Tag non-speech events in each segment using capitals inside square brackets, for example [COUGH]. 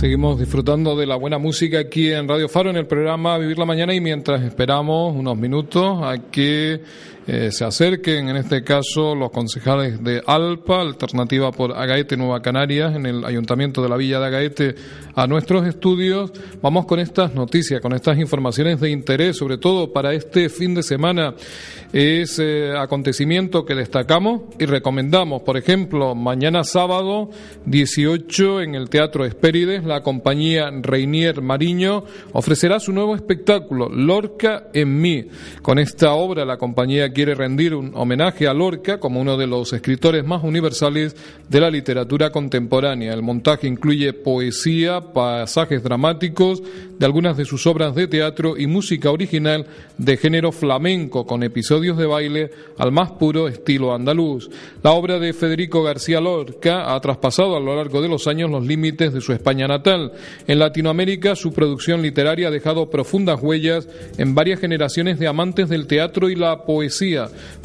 Seguimos disfrutando de la buena música aquí en Radio Faro en el programa Vivir la Mañana y mientras esperamos unos minutos a que se acerquen, en este caso, los concejales de ALPA, Alternativa por Agaete Nueva Canarias, en el Ayuntamiento de la Villa de Agaete, a nuestros estudios. Vamos con estas noticias, con estas informaciones de interés, sobre todo para este fin de semana. Es eh, acontecimiento que destacamos y recomendamos. Por ejemplo, mañana sábado 18 en el Teatro Espérides, la compañía Reinier Mariño ofrecerá su nuevo espectáculo, Lorca en mí. Con esta obra, la compañía quiere rendir un homenaje a Lorca como uno de los escritores más universales de la literatura contemporánea. El montaje incluye poesía, pasajes dramáticos de algunas de sus obras de teatro y música original de género flamenco con episodios de baile al más puro estilo andaluz. La obra de Federico García Lorca ha traspasado a lo largo de los años los límites de su España natal. En Latinoamérica su producción literaria ha dejado profundas huellas en varias generaciones de amantes del teatro y la poesía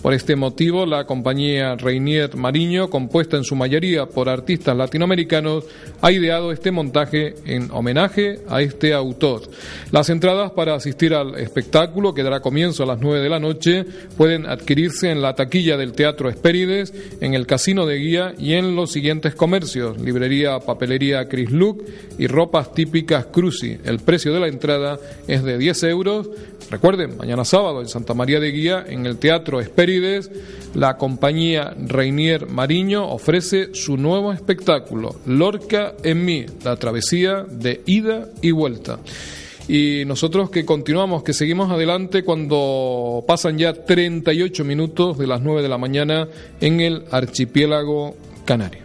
por este motivo, la compañía Reinier Mariño, compuesta en su mayoría por artistas latinoamericanos, ha ideado este montaje en homenaje a este autor. Las entradas para asistir al espectáculo, que dará comienzo a las 9 de la noche, pueden adquirirse en la taquilla del Teatro Espérides, en el Casino de Guía y en los siguientes comercios, librería, papelería Chris Luke y ropas típicas Cruci. El precio de la entrada es de 10 euros. Recuerden, mañana sábado en Santa María de Guía, en el Teatro Espérides, la compañía Reinier Mariño ofrece su nuevo espectáculo, Lorca en mí, la travesía de ida y vuelta. Y nosotros que continuamos, que seguimos adelante cuando pasan ya 38 minutos de las 9 de la mañana en el archipiélago canario.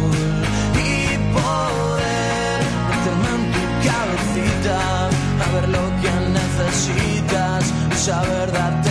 a ver lo que necesitas y saber darte.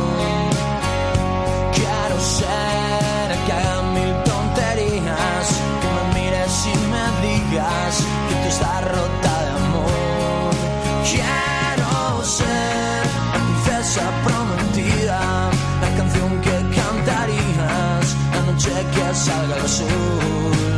mirarme te hace andar.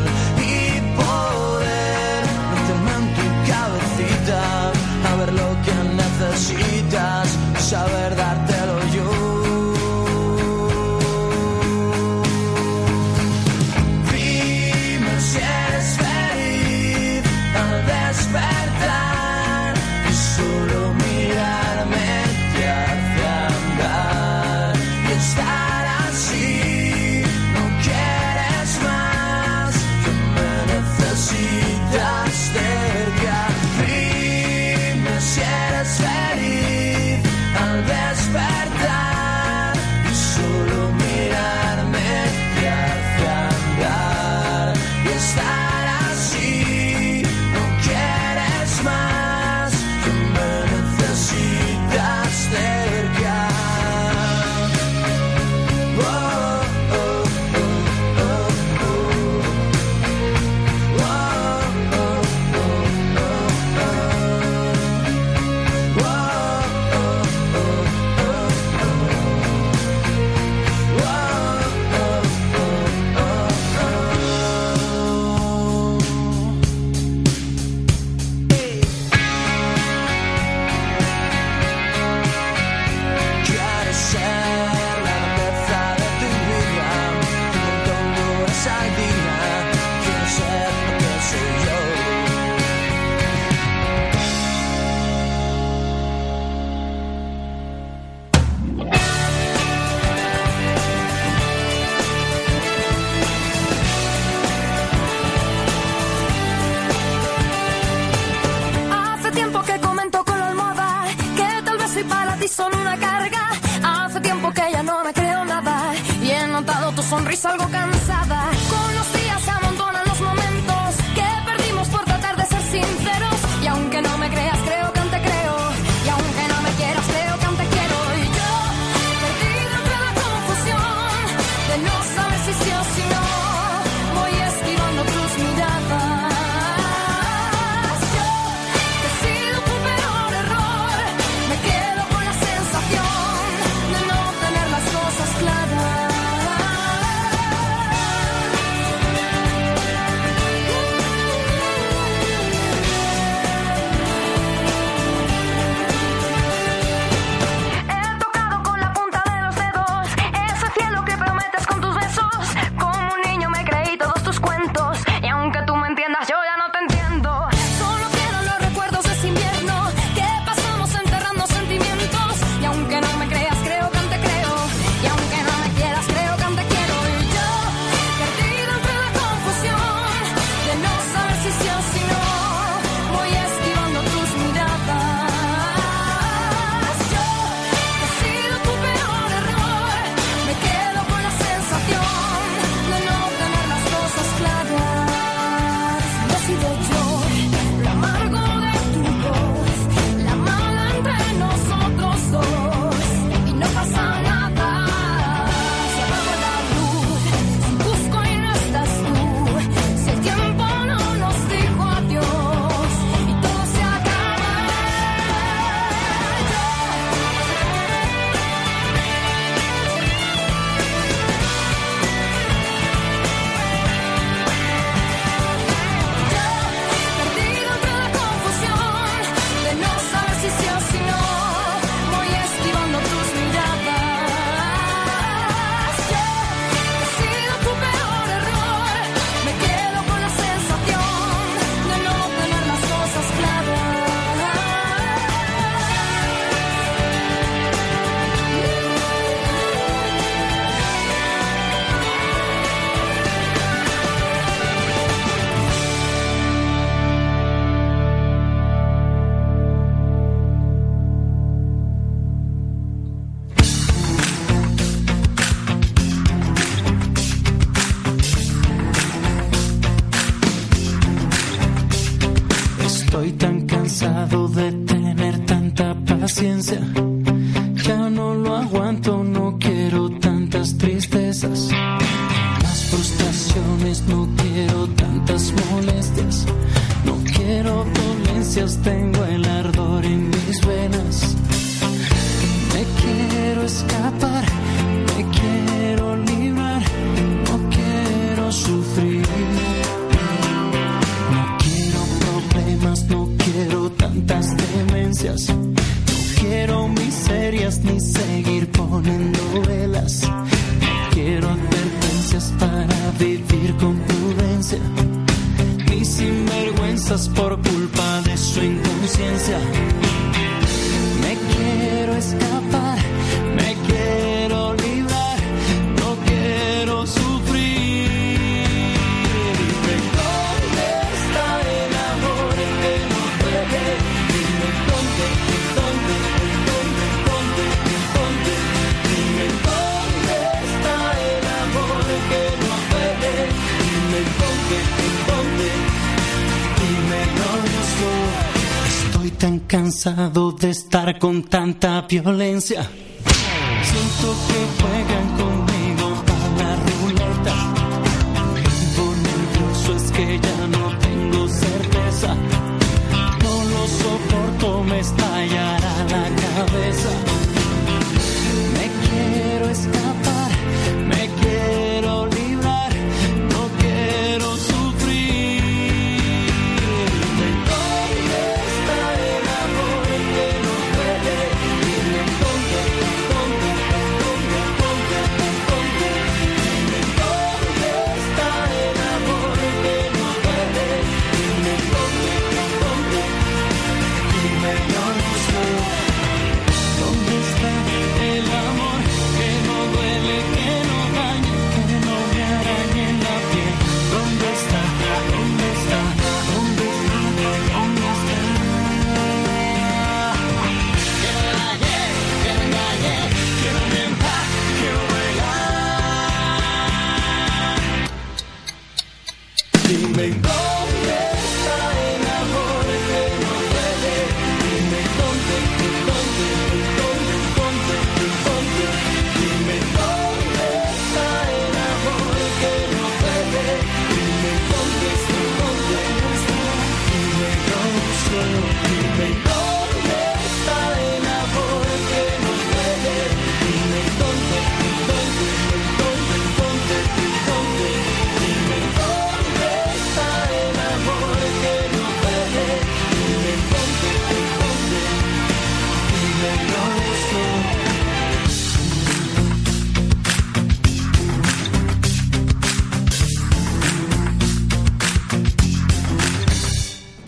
De estar con tanta violencia.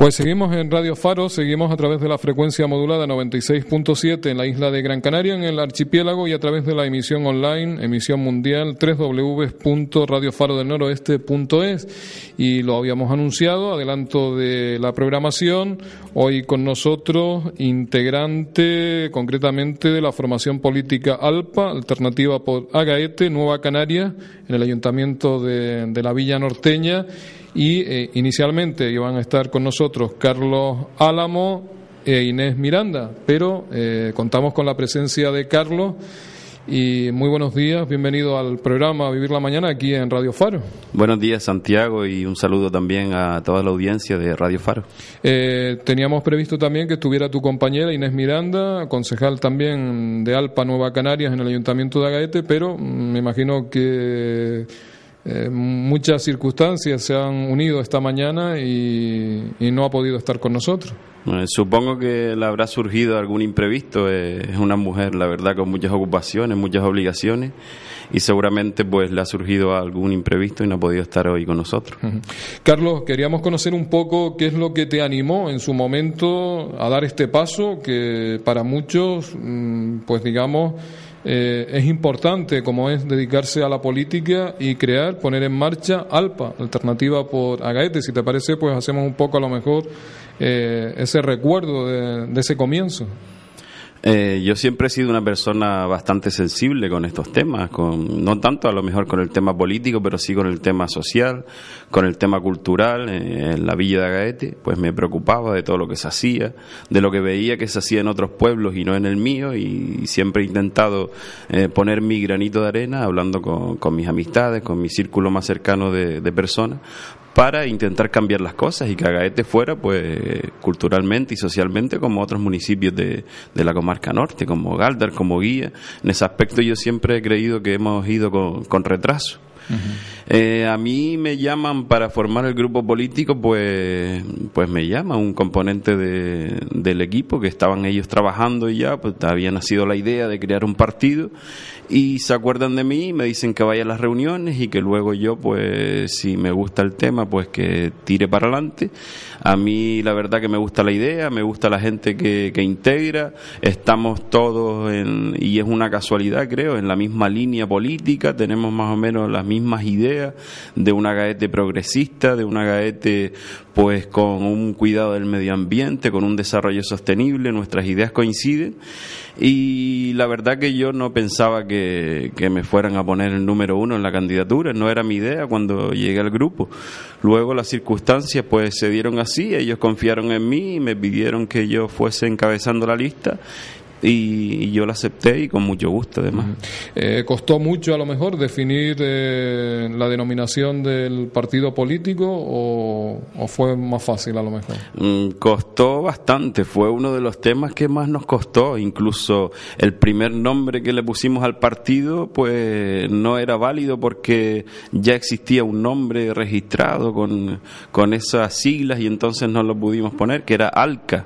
Pues seguimos en Radio Faro, seguimos a través de la frecuencia modulada 96.7 en la isla de Gran Canaria, en el archipiélago y a través de la emisión online, emisión mundial www.radiofarodelnoroeste.es y lo habíamos anunciado, adelanto de la programación, hoy con nosotros integrante concretamente de la formación política ALPA, Alternativa por Agaete, Nueva Canaria, en el ayuntamiento de, de la Villa Norteña y eh, inicialmente iban a estar con nosotros Carlos Álamo e Inés Miranda, pero eh, contamos con la presencia de Carlos y muy buenos días, bienvenido al programa Vivir la Mañana aquí en Radio Faro. Buenos días Santiago y un saludo también a toda la audiencia de Radio Faro. Eh, teníamos previsto también que estuviera tu compañera Inés Miranda, concejal también de Alpa Nueva Canarias en el Ayuntamiento de Agaete, pero mm, me imagino que eh, muchas circunstancias se han unido esta mañana y, no ha podido estar con nosotros. supongo que le habrá surgido algún imprevisto. Eh, es una mujer, la verdad, con muchas ocupaciones, muchas obligaciones y seguramente pues le ha surgido algún imprevisto y no ha podido estar hoy con nosotros. Carlos, queríamos conocer un poco qué es lo que te animó en su momento a dar este paso que para muchos, mm, pues digamos, eh, es importante, como es dedicarse a la política y crear, poner en marcha ALPA, Alternativa por Agaete. Si te parece, pues hacemos un poco a lo mejor eh, ese recuerdo de ese comienzo. Eh, yo siempre he sido una persona bastante sensible con estos temas, con, no tanto a lo mejor con el tema político, pero sí con el tema social, con el tema cultural. Eh, en la villa de Agaete, pues me preocupaba de todo lo que se hacía, de lo que veía que se hacía en otros pueblos y no en el mío, y siempre he intentado eh, poner mi granito de arena, hablando con, mis amistades, con mi círculo más cercano de, de personas, para intentar cambiar las cosas y que Agaete fuera, pues, culturalmente y socialmente como otros municipios de, de la comarca norte, como Galdar, como Guía. En ese aspecto yo siempre he creído que hemos ido con, con retraso. Eh, a mí me llaman para formar el grupo político, pues, pues me llama un componente de, del equipo que estaban ellos trabajando y ya, pues había nacido la idea de crear un partido y se acuerdan de mí, me dicen que vaya a las reuniones y que luego yo, pues, si me gusta el tema, pues que tire para adelante. A mí la verdad que me gusta la idea, me gusta la gente que, que integra, estamos todos en, y es una casualidad creo, en la misma línea política, tenemos más o menos las mismas ideas de una gaete progresista, de una gaete pues con un cuidado del medio ambiente, con un desarrollo sostenible, nuestras ideas coinciden y la verdad que yo no pensaba que, que, me fueran a poner el número uno en la candidatura, no era mi idea cuando llegué al grupo. Luego las circunstancias pues se dieron así, ellos confiaron en mí y me pidieron que yo fuese encabezando la lista y, yo la acepté y con mucho gusto además. Eh, ¿Costó mucho a lo mejor definir eh, la denominación del partido político o, fue más fácil a lo mejor? Mm, costó bastante, fue uno de los temas que más nos costó, incluso el primer nombre que le pusimos al partido pues no era válido porque ya existía un nombre registrado con, con esas siglas y entonces no lo pudimos poner, que era ALCA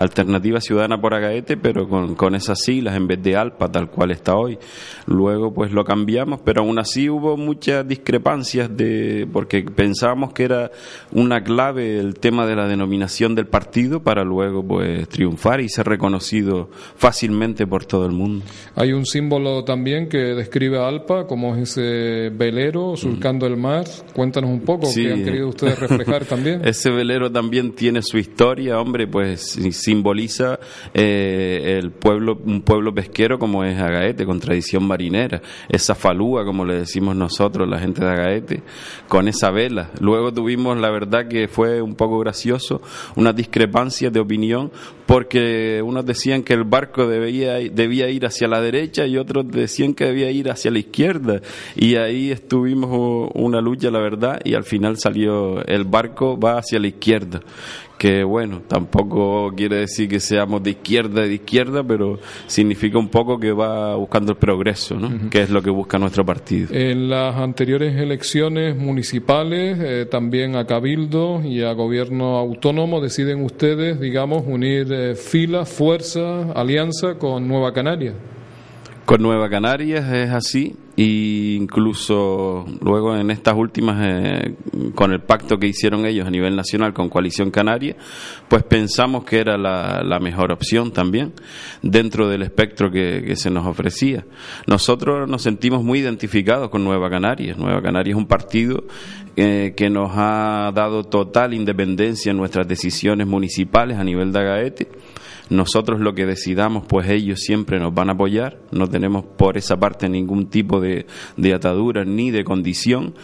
Alternativa Ciudadana por Agaete, pero con, con esas siglas en vez de ALPA, tal cual está hoy. Luego pues lo cambiamos, pero aún así hubo muchas discrepancias de porque pensábamos que era una clave el tema de la denominación del partido para luego pues triunfar y ser reconocido fácilmente por todo el mundo. Hay un símbolo también que describe a ALPA como es ese velero surcando el mar. Cuéntanos un poco qué han querido ustedes reflejar también. [LAUGHS] ese velero también tiene su historia, hombre, pues simboliza eh, el pueblo, un pueblo pesquero como es Agaete, con tradición marinera, esa falúa, como le decimos nosotros, la gente de Agaete, con esa vela. Luego tuvimos, la verdad que fue un poco gracioso, una discrepancia de opinión, porque unos decían que el barco debía, debía ir hacia la derecha y otros decían que debía ir hacia la izquierda. Y ahí estuvimos una lucha, la verdad, y al final salió el barco va hacia la izquierda que bueno, tampoco quiere decir que seamos de izquierda de izquierda, pero significa un poco que va buscando el progreso, ¿no? que es lo que busca nuestro partido. En las anteriores elecciones municipales, eh, también a Cabildo y a Gobierno Autónomo, deciden ustedes, digamos, unir eh, filas, fuerza, alianza con Nueva Canarias. Con Nueva Canarias es así e incluso luego en estas últimas, eh, con el pacto que hicieron ellos a nivel nacional con Coalición Canaria, pues pensamos que era la, la mejor opción también dentro del espectro que, se nos ofrecía. Nosotros nos sentimos muy identificados con Nueva Canarias. Nueva Canarias es un partido eh, que nos ha dado total independencia en nuestras decisiones municipales a nivel de Agaete nosotros lo que decidamos, pues ellos siempre nos van a apoyar, no tenemos por esa parte ningún tipo de, de atadura ni de condición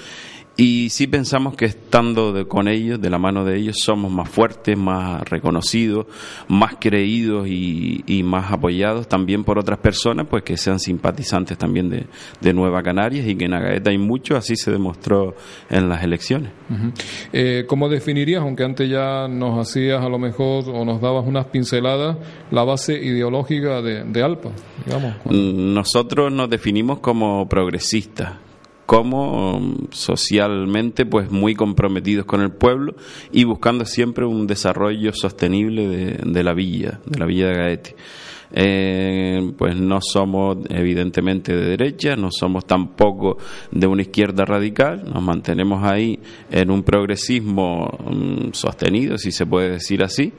y sí pensamos que estando con ellos, de la mano de ellos, somos más fuertes, más reconocidos, más creídos y, y, más apoyados también por otras personas, pues que sean simpatizantes también de, de Nueva Canarias y que en Agaeta hay mucho, así se demostró en las elecciones. Uh -huh. eh, ¿Cómo definirías, aunque antes ya nos hacías a lo mejor o nos dabas unas pinceladas, la base ideológica de, de ALPA? Digamos? Nosotros nos definimos como progresistas como socialmente pues muy comprometidos con el pueblo y buscando siempre un desarrollo sostenible de, la villa, de la villa de Gaete. Eh, pues no somos evidentemente de derecha, no somos tampoco de una izquierda radical, nos mantenemos ahí en un progresismo um, sostenido, si se puede decir así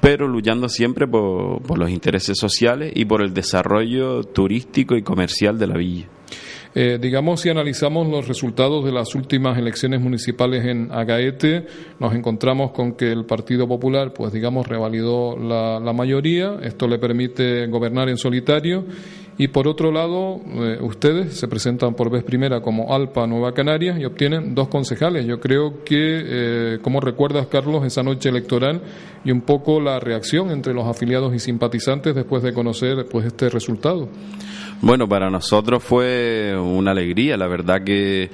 pero luchando siempre por los intereses sociales y por el desarrollo turístico y comercial de la villa. Eh, digamos, si analizamos los resultados de las últimas elecciones municipales en Agaete, nos encontramos con que el Partido Popular, pues digamos, revalidó la, mayoría. Esto le permite gobernar en solitario. Y por otro lado, eh, ustedes se presentan por vez primera como ALPA Nueva Canarias y obtienen dos concejales. Yo creo que, eh, ¿cómo recuerdas, Carlos, esa noche electoral y un poco la reacción entre los afiliados y simpatizantes después de conocer pues, este resultado? Bueno, para nosotros fue una alegría, la verdad que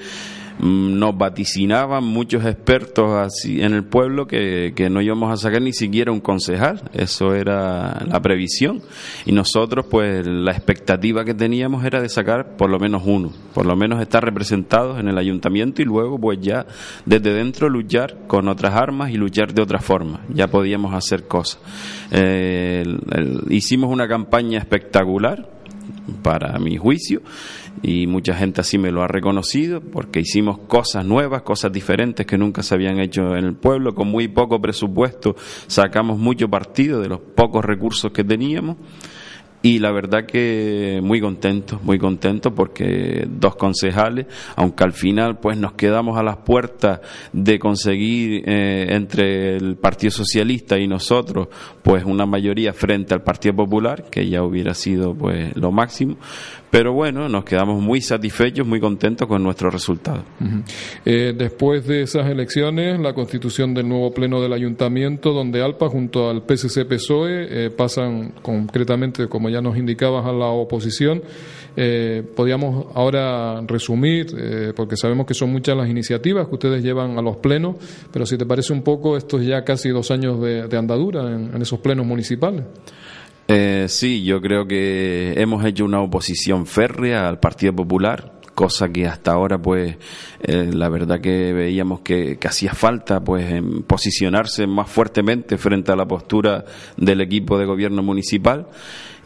nos vaticinaban muchos expertos así en el pueblo que, que, no íbamos a sacar ni siquiera un concejal, eso era la previsión. Y nosotros pues la expectativa que teníamos era de sacar por lo menos uno, por lo menos estar representados en el ayuntamiento y luego pues ya desde dentro luchar con otras armas y luchar de otra forma, ya podíamos hacer cosas. Eh, hicimos una campaña espectacular para mi juicio y mucha gente así me lo ha reconocido porque hicimos cosas nuevas, cosas diferentes que nunca se habían hecho en el pueblo, con muy poco presupuesto sacamos mucho partido de los pocos recursos que teníamos y la verdad que muy contento, muy contento porque dos concejales, aunque al final pues nos quedamos a las puertas de conseguir eh, entre el Partido Socialista y nosotros pues una mayoría frente al Partido Popular, que ya hubiera sido pues lo máximo, pero bueno, nos quedamos muy satisfechos, muy contentos con nuestro resultado. Eh, después de esas elecciones, la constitución del nuevo pleno del ayuntamiento, donde ALPA junto al PSC PSOE eh, pasan concretamente, como ya nos indicabas, a la oposición. Eh, podríamos ahora resumir, eh, porque sabemos que son muchas las iniciativas que ustedes llevan a los plenos, pero si te parece un poco, estos ya casi dos años de, andadura en esos plenos municipales. Eh, sí, yo creo que hemos hecho una oposición férrea al Partido Popular, cosa que hasta ahora pues eh, la verdad que veíamos que, que, hacía falta pues en posicionarse más fuertemente frente a la postura del equipo de gobierno municipal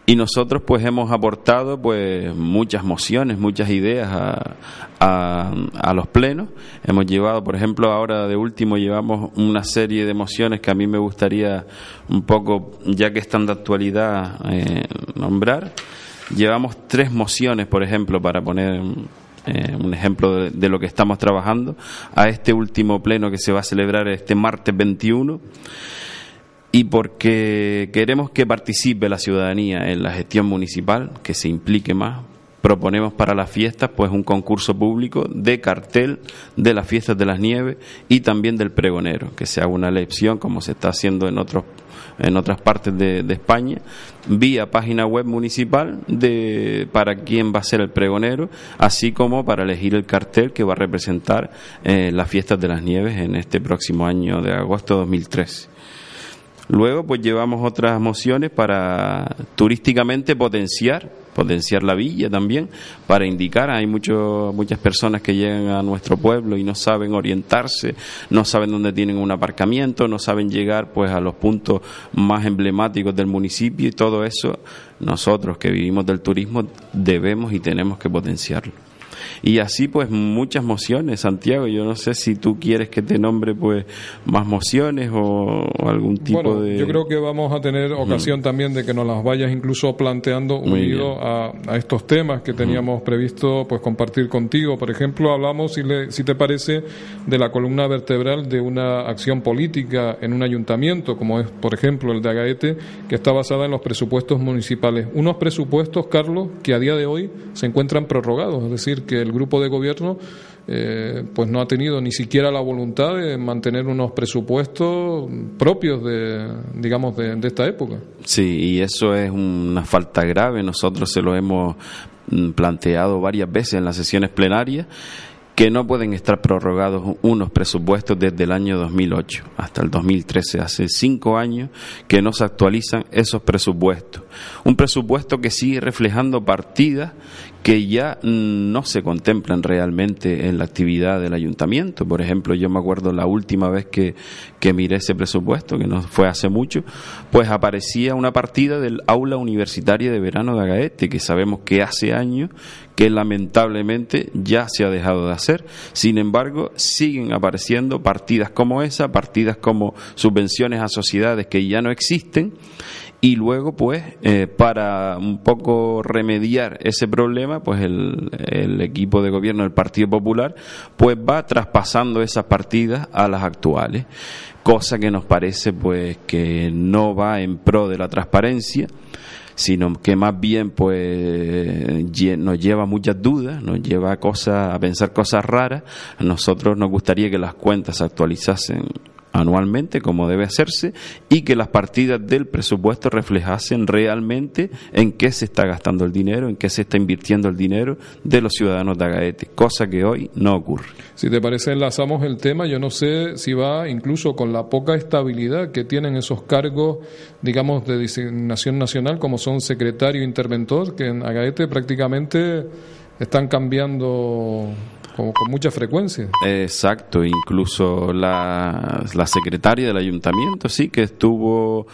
y nosotros pues hemos aportado pues muchas mociones, muchas ideas a, a, los plenos. Hemos llevado, por ejemplo, ahora de último llevamos una serie de mociones que a mí me gustaría un poco, ya que están de actualidad, eh, nombrar. Llevamos tres mociones, por ejemplo, para poner eh, un ejemplo de, de, lo que estamos trabajando, a este último pleno que se va a celebrar este martes 21 y porque queremos que participe la ciudadanía en la gestión municipal, que se implique más. Proponemos para las fiestas pues un concurso público de cartel de las fiestas de las nieves y también del pregonero, que se haga una elección como se está haciendo en otros en otras partes de, España, vía página web municipal de para quién va a ser el pregonero, así como para elegir el cartel que va a representar eh, las fiestas de las nieves en este próximo año de agosto de 2013. Luego, pues llevamos otras mociones para turísticamente potenciar, potenciar la villa también, para indicar, hay mucho, muchas personas que llegan a nuestro pueblo y no saben orientarse, no saben dónde tienen un aparcamiento, no saben llegar pues a los puntos más emblemáticos del municipio y todo eso nosotros que vivimos del turismo debemos y tenemos que potenciarlo. Y así pues muchas mociones, Santiago, yo no sé si tú quieres que te nombre pues más mociones o, algún tipo bueno, de... Yo creo que vamos a tener ocasión también de que nos las vayas incluso planteando unido a, a, estos temas que teníamos previsto pues compartir contigo. Por ejemplo, hablamos, si, le, si te parece, de la columna vertebral de una acción política en un ayuntamiento, como es, por ejemplo, el de Agaete, que está basada en los presupuestos municipales. Unos presupuestos, Carlos, que a día de hoy se encuentran prorrogados, es decir, que el grupo de gobierno eh, pues no ha tenido ni siquiera la voluntad de mantener unos presupuestos propios de digamos de, de esta época sí y eso es una falta grave nosotros se lo hemos mm, planteado varias veces en las sesiones plenarias que no pueden estar prorrogados unos presupuestos desde el año 2008 hasta el 2013. Hace cinco años que no se actualizan esos presupuestos. Un presupuesto que sigue reflejando partidas que ya no se contemplan realmente en la actividad del ayuntamiento. Por ejemplo, yo me acuerdo la última vez que, que miré ese presupuesto, que no fue hace mucho, pues aparecía una partida del aula universitaria de verano de Agaete, que sabemos que hace años que lamentablemente ya se ha dejado de hacer. Sin embargo, siguen apareciendo partidas como esa, partidas como subvenciones a sociedades que ya no existen y luego pues eh, para un poco remediar ese problema pues el, el, equipo de gobierno del Partido Popular pues va traspasando esas partidas a las actuales cosa que nos parece pues que no va en pro de la transparencia sino que más bien pues nos lleva muchas dudas, nos lleva a cosas a pensar cosas raras. A nosotros nos gustaría que las cuentas se actualizasen anualmente como debe hacerse y que las partidas del presupuesto reflejasen realmente en qué se está gastando el dinero, en qué se está invirtiendo el dinero de los ciudadanos de Agaete, cosa que hoy no ocurre. Si te parece, enlazamos el tema. Yo no sé si va incluso con la poca estabilidad que tienen esos cargos, digamos, de designación nacional, como son secretario e interventor, que en Agaete prácticamente están cambiando con, mucha frecuencia. Exacto, incluso la, la secretaria del ayuntamiento, sí, que estuvo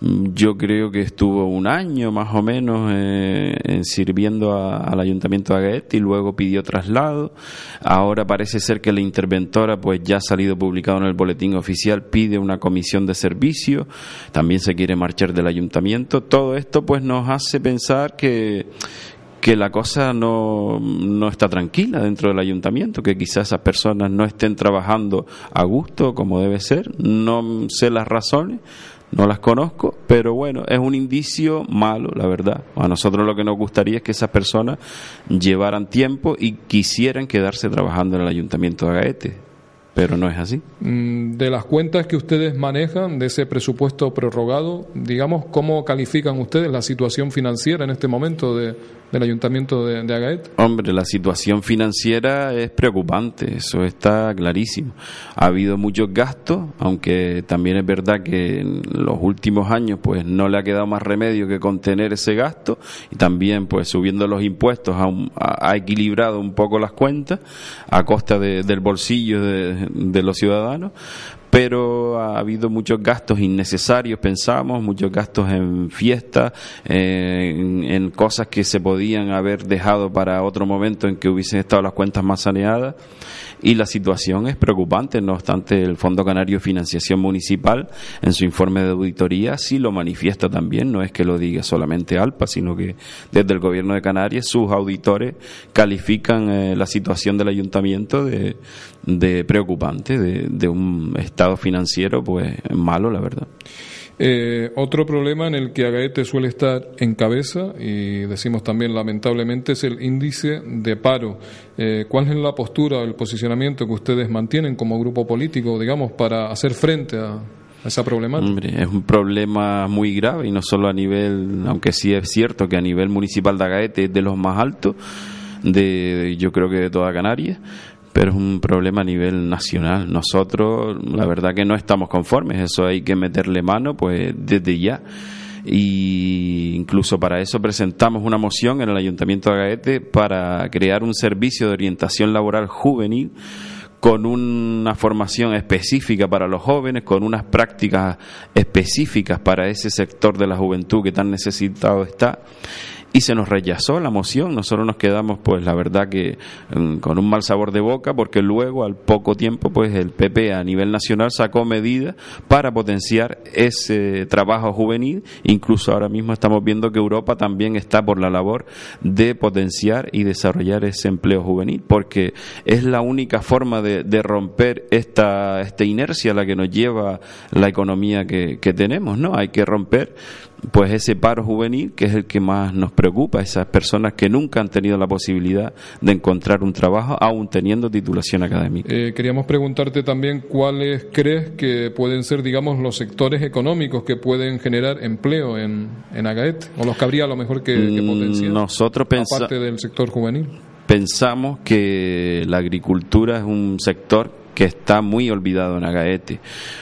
yo creo que estuvo un año más o menos eh, sirviendo a, al ayuntamiento de Agaete y luego pidió traslado. Ahora parece ser que la interventora, pues ya ha salido publicado en el boletín oficial, pide una comisión de servicio, también se quiere marchar del ayuntamiento. Todo esto pues nos hace pensar que que la cosa no, no, está tranquila dentro del ayuntamiento, que quizás esas personas no estén trabajando a gusto como debe ser, no sé las razones, no las conozco, pero bueno, es un indicio malo, la verdad. A nosotros lo que nos gustaría es que esas personas llevaran tiempo y quisieran quedarse trabajando en el ayuntamiento de Agaete pero no es así. De las cuentas que ustedes manejan, de ese presupuesto prorrogado, digamos, ¿cómo califican ustedes la situación financiera en este momento de, del ayuntamiento de, de? Hombre, la situación financiera es preocupante, eso está clarísimo. Ha habido muchos gastos, aunque también es verdad que en los últimos años pues no le ha quedado más remedio que contener ese gasto y también pues subiendo los impuestos ha, ha equilibrado un poco las cuentas a costa de, del bolsillo de los ciudadanos, pero ha habido muchos gastos innecesarios, pensamos, muchos gastos en fiestas, en, cosas que se podían haber dejado para otro momento en que hubiesen estado las cuentas más saneadas y la situación es preocupante, no obstante el Fondo Canario de Financiación Municipal en su informe de auditoría sí lo manifiesta también, no es que lo diga solamente ALPA, sino que desde el gobierno de Canarias sus auditores califican eh, la situación del ayuntamiento de, de preocupante, de, de un estado financiero pues malo, la verdad. Eh, otro problema en el que Agaete suele estar en cabeza, y decimos también lamentablemente, es el índice de paro. Eh, ¿Cuál es la postura el posicionamiento que ustedes mantienen como grupo político, digamos, para hacer frente a, a esa problemática? Hombre, es un problema muy grave y no solo a nivel, aunque sí es cierto que a nivel municipal de Agaete es de los más altos, de yo creo que de toda Canarias pero es un problema a nivel nacional. Nosotros, la verdad que no estamos conformes, eso hay que meterle mano pues desde ya. Y incluso para eso presentamos una moción en el Ayuntamiento de Agaete para crear un servicio de orientación laboral juvenil con una formación específica para los jóvenes, con unas prácticas específicas para ese sector de la juventud que tan necesitado está y se nos rechazó la moción. Nosotros nos quedamos, pues la verdad que mm, con un mal sabor de boca, porque luego al poco tiempo, pues el PP a nivel nacional sacó medidas para potenciar ese trabajo juvenil. Incluso ahora mismo estamos viendo que Europa también está por la labor de potenciar y desarrollar ese empleo juvenil, porque es la única forma de, romper esta, esta inercia la que nos lleva la economía que, que tenemos, ¿no? Hay que romper pues ese paro juvenil que es el que más nos preocupa, esas personas que nunca han tenido la posibilidad de encontrar un trabajo aún teniendo titulación académica. Eh, queríamos preguntarte también cuáles crees que pueden ser, digamos, los sectores económicos que pueden generar empleo en, en Agaete, o los que habría a lo mejor que, que mm, potenciar, Nosotros aparte del sector juvenil. Pensamos que la agricultura es un sector que está muy olvidado en Agaete.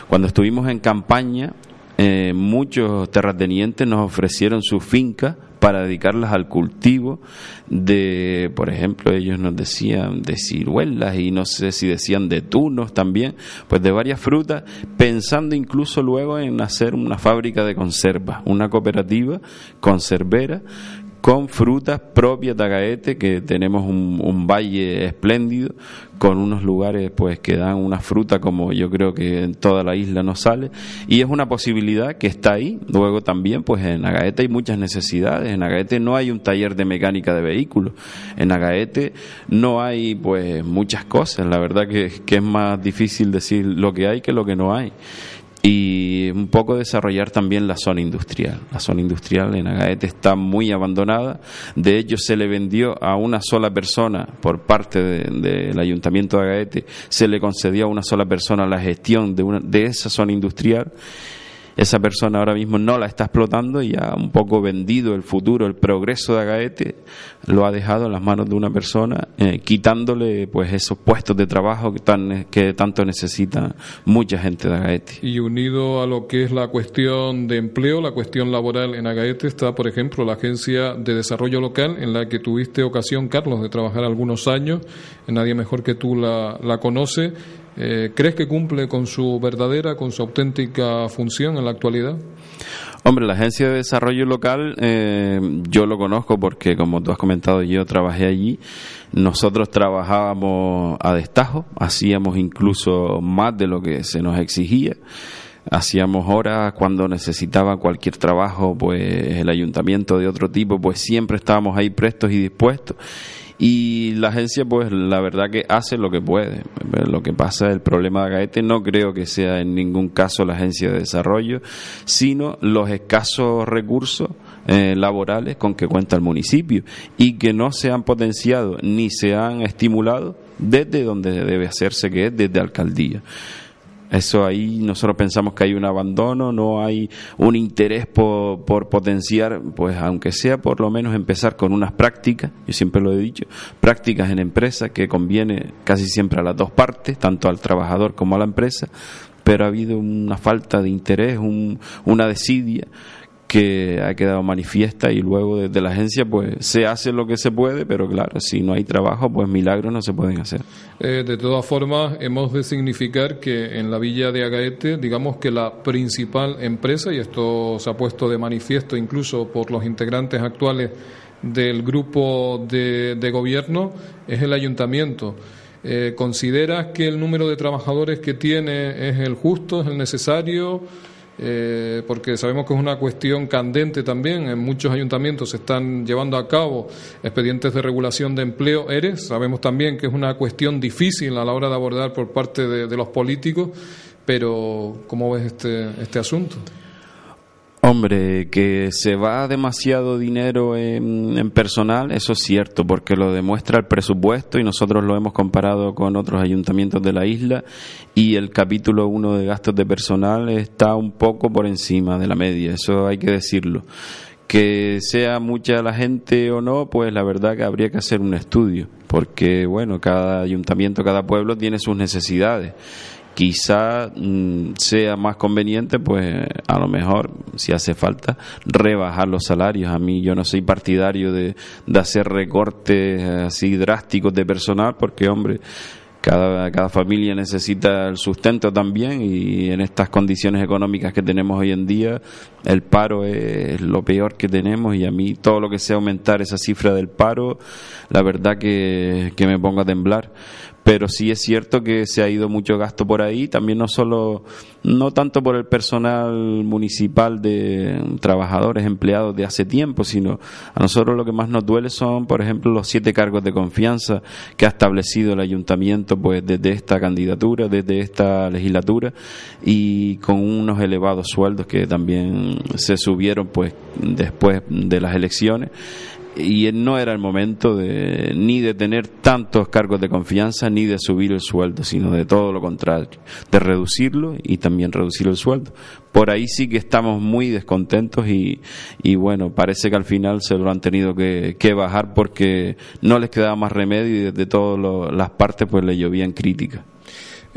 Cuando estuvimos en campaña, eh, muchos terratenientes nos ofrecieron sus fincas para dedicarlas al cultivo de, por ejemplo, ellos nos decían de ciruelas y no sé si decían de tunos también, pues de varias frutas, pensando incluso luego en hacer una fábrica de conservas, una cooperativa conservera con frutas propias de Agaete, que tenemos un, un, valle espléndido, con unos lugares pues que dan una fruta como yo creo que en toda la isla no sale, y es una posibilidad que está ahí. Luego también pues en Agaete hay muchas necesidades, en Agaete no hay un taller de mecánica de vehículos, en Agaete no hay pues muchas cosas, la verdad que, que es más difícil decir lo que hay que lo que no hay y un poco desarrollar también la zona industrial. La zona industrial en Agaete está muy abandonada. De hecho, se le vendió a una sola persona por parte del Ayuntamiento de Agaete, se le concedió a una sola persona la gestión de, una, de esa zona industrial esa persona ahora mismo no la está explotando y ha un poco vendido el futuro, el progreso de Agaete, lo ha dejado en las manos de una persona, eh, quitándole pues esos puestos de trabajo que, tan, que tanto necesita mucha gente de Agaete. Y unido a lo que es la cuestión de empleo, la cuestión laboral en Agaete, está por ejemplo la Agencia de Desarrollo Local, en la que tuviste ocasión, Carlos, de trabajar algunos años, nadie mejor que tú la, la conoce eh, ¿Crees que cumple con su verdadera, con su auténtica función en la actualidad? Hombre, la Agencia de Desarrollo Local eh, yo lo conozco porque, como tú has comentado, yo trabajé allí. Nosotros trabajábamos a destajo, hacíamos incluso más de lo que se nos exigía. Hacíamos horas cuando necesitaba cualquier trabajo, pues el ayuntamiento de otro tipo, pues siempre estábamos ahí prestos y dispuestos y la agencia, pues la verdad que hace lo que puede. Lo que pasa, el problema de Gaete no creo que sea en ningún caso la agencia de desarrollo, sino los escasos recursos eh, laborales con que cuenta el municipio y que no se han potenciado ni se han estimulado desde donde debe hacerse, que es desde alcaldía. Eso ahí nosotros pensamos que hay un abandono, no hay un interés por, por, potenciar, pues aunque sea por lo menos empezar con unas prácticas, yo siempre lo he dicho, prácticas en empresa que conviene casi siempre a las dos partes, tanto al trabajador como a la empresa, pero ha habido una falta de interés, un, una desidia que ha quedado manifiesta y luego desde la agencia pues se hace lo que se puede, pero claro, si no hay trabajo pues milagros no se pueden hacer. Eh, de todas formas, hemos de significar que en la villa de Agaete, digamos que la principal empresa, y esto se ha puesto de manifiesto incluso por los integrantes actuales del grupo de, de gobierno, es el ayuntamiento. Eh, ¿Consideras que el número de trabajadores que tiene es el justo, es el necesario? Eh, porque sabemos que es una cuestión candente también. En muchos ayuntamientos se están llevando a cabo expedientes de regulación de empleo, ERES. Sabemos también que es una cuestión difícil a la hora de abordar por parte de, de los políticos, pero ¿cómo ves este, este asunto? Hombre, que se va demasiado dinero en, personal, eso es cierto, porque lo demuestra el presupuesto y nosotros lo hemos comparado con otros ayuntamientos de la isla y el capítulo 1 de gastos de personal está un poco por encima de la media, eso hay que decirlo. Que sea mucha la gente o no, pues la verdad que habría que hacer un estudio, porque bueno, cada ayuntamiento, cada pueblo tiene sus necesidades quizá mm, sea más conveniente, pues a lo mejor, si hace falta, rebajar los salarios. A mí yo no soy partidario de, de hacer recortes así drásticos de personal, porque hombre, cada, cada familia necesita el sustento también y en estas condiciones económicas que tenemos hoy en día, el paro es lo peor que tenemos y a mí todo lo que sea aumentar esa cifra del paro, la verdad que, que me pongo a temblar pero sí es cierto que se ha ido mucho gasto por ahí, también no solo, no tanto por el personal municipal de trabajadores, empleados de hace tiempo, sino a nosotros lo que más nos duele son, por ejemplo, los siete cargos de confianza que ha establecido el ayuntamiento pues desde esta candidatura, desde esta legislatura y con unos elevados sueldos que también se subieron pues después de las elecciones y no era el momento de, ni de tener tantos cargos de confianza ni de subir el sueldo, sino de todo lo contrario, de reducirlo y también reducir el sueldo. Por ahí sí que estamos muy descontentos y, y bueno, parece que al final se lo han tenido que, que bajar porque no les quedaba más remedio y desde todas las partes pues le llovían críticas.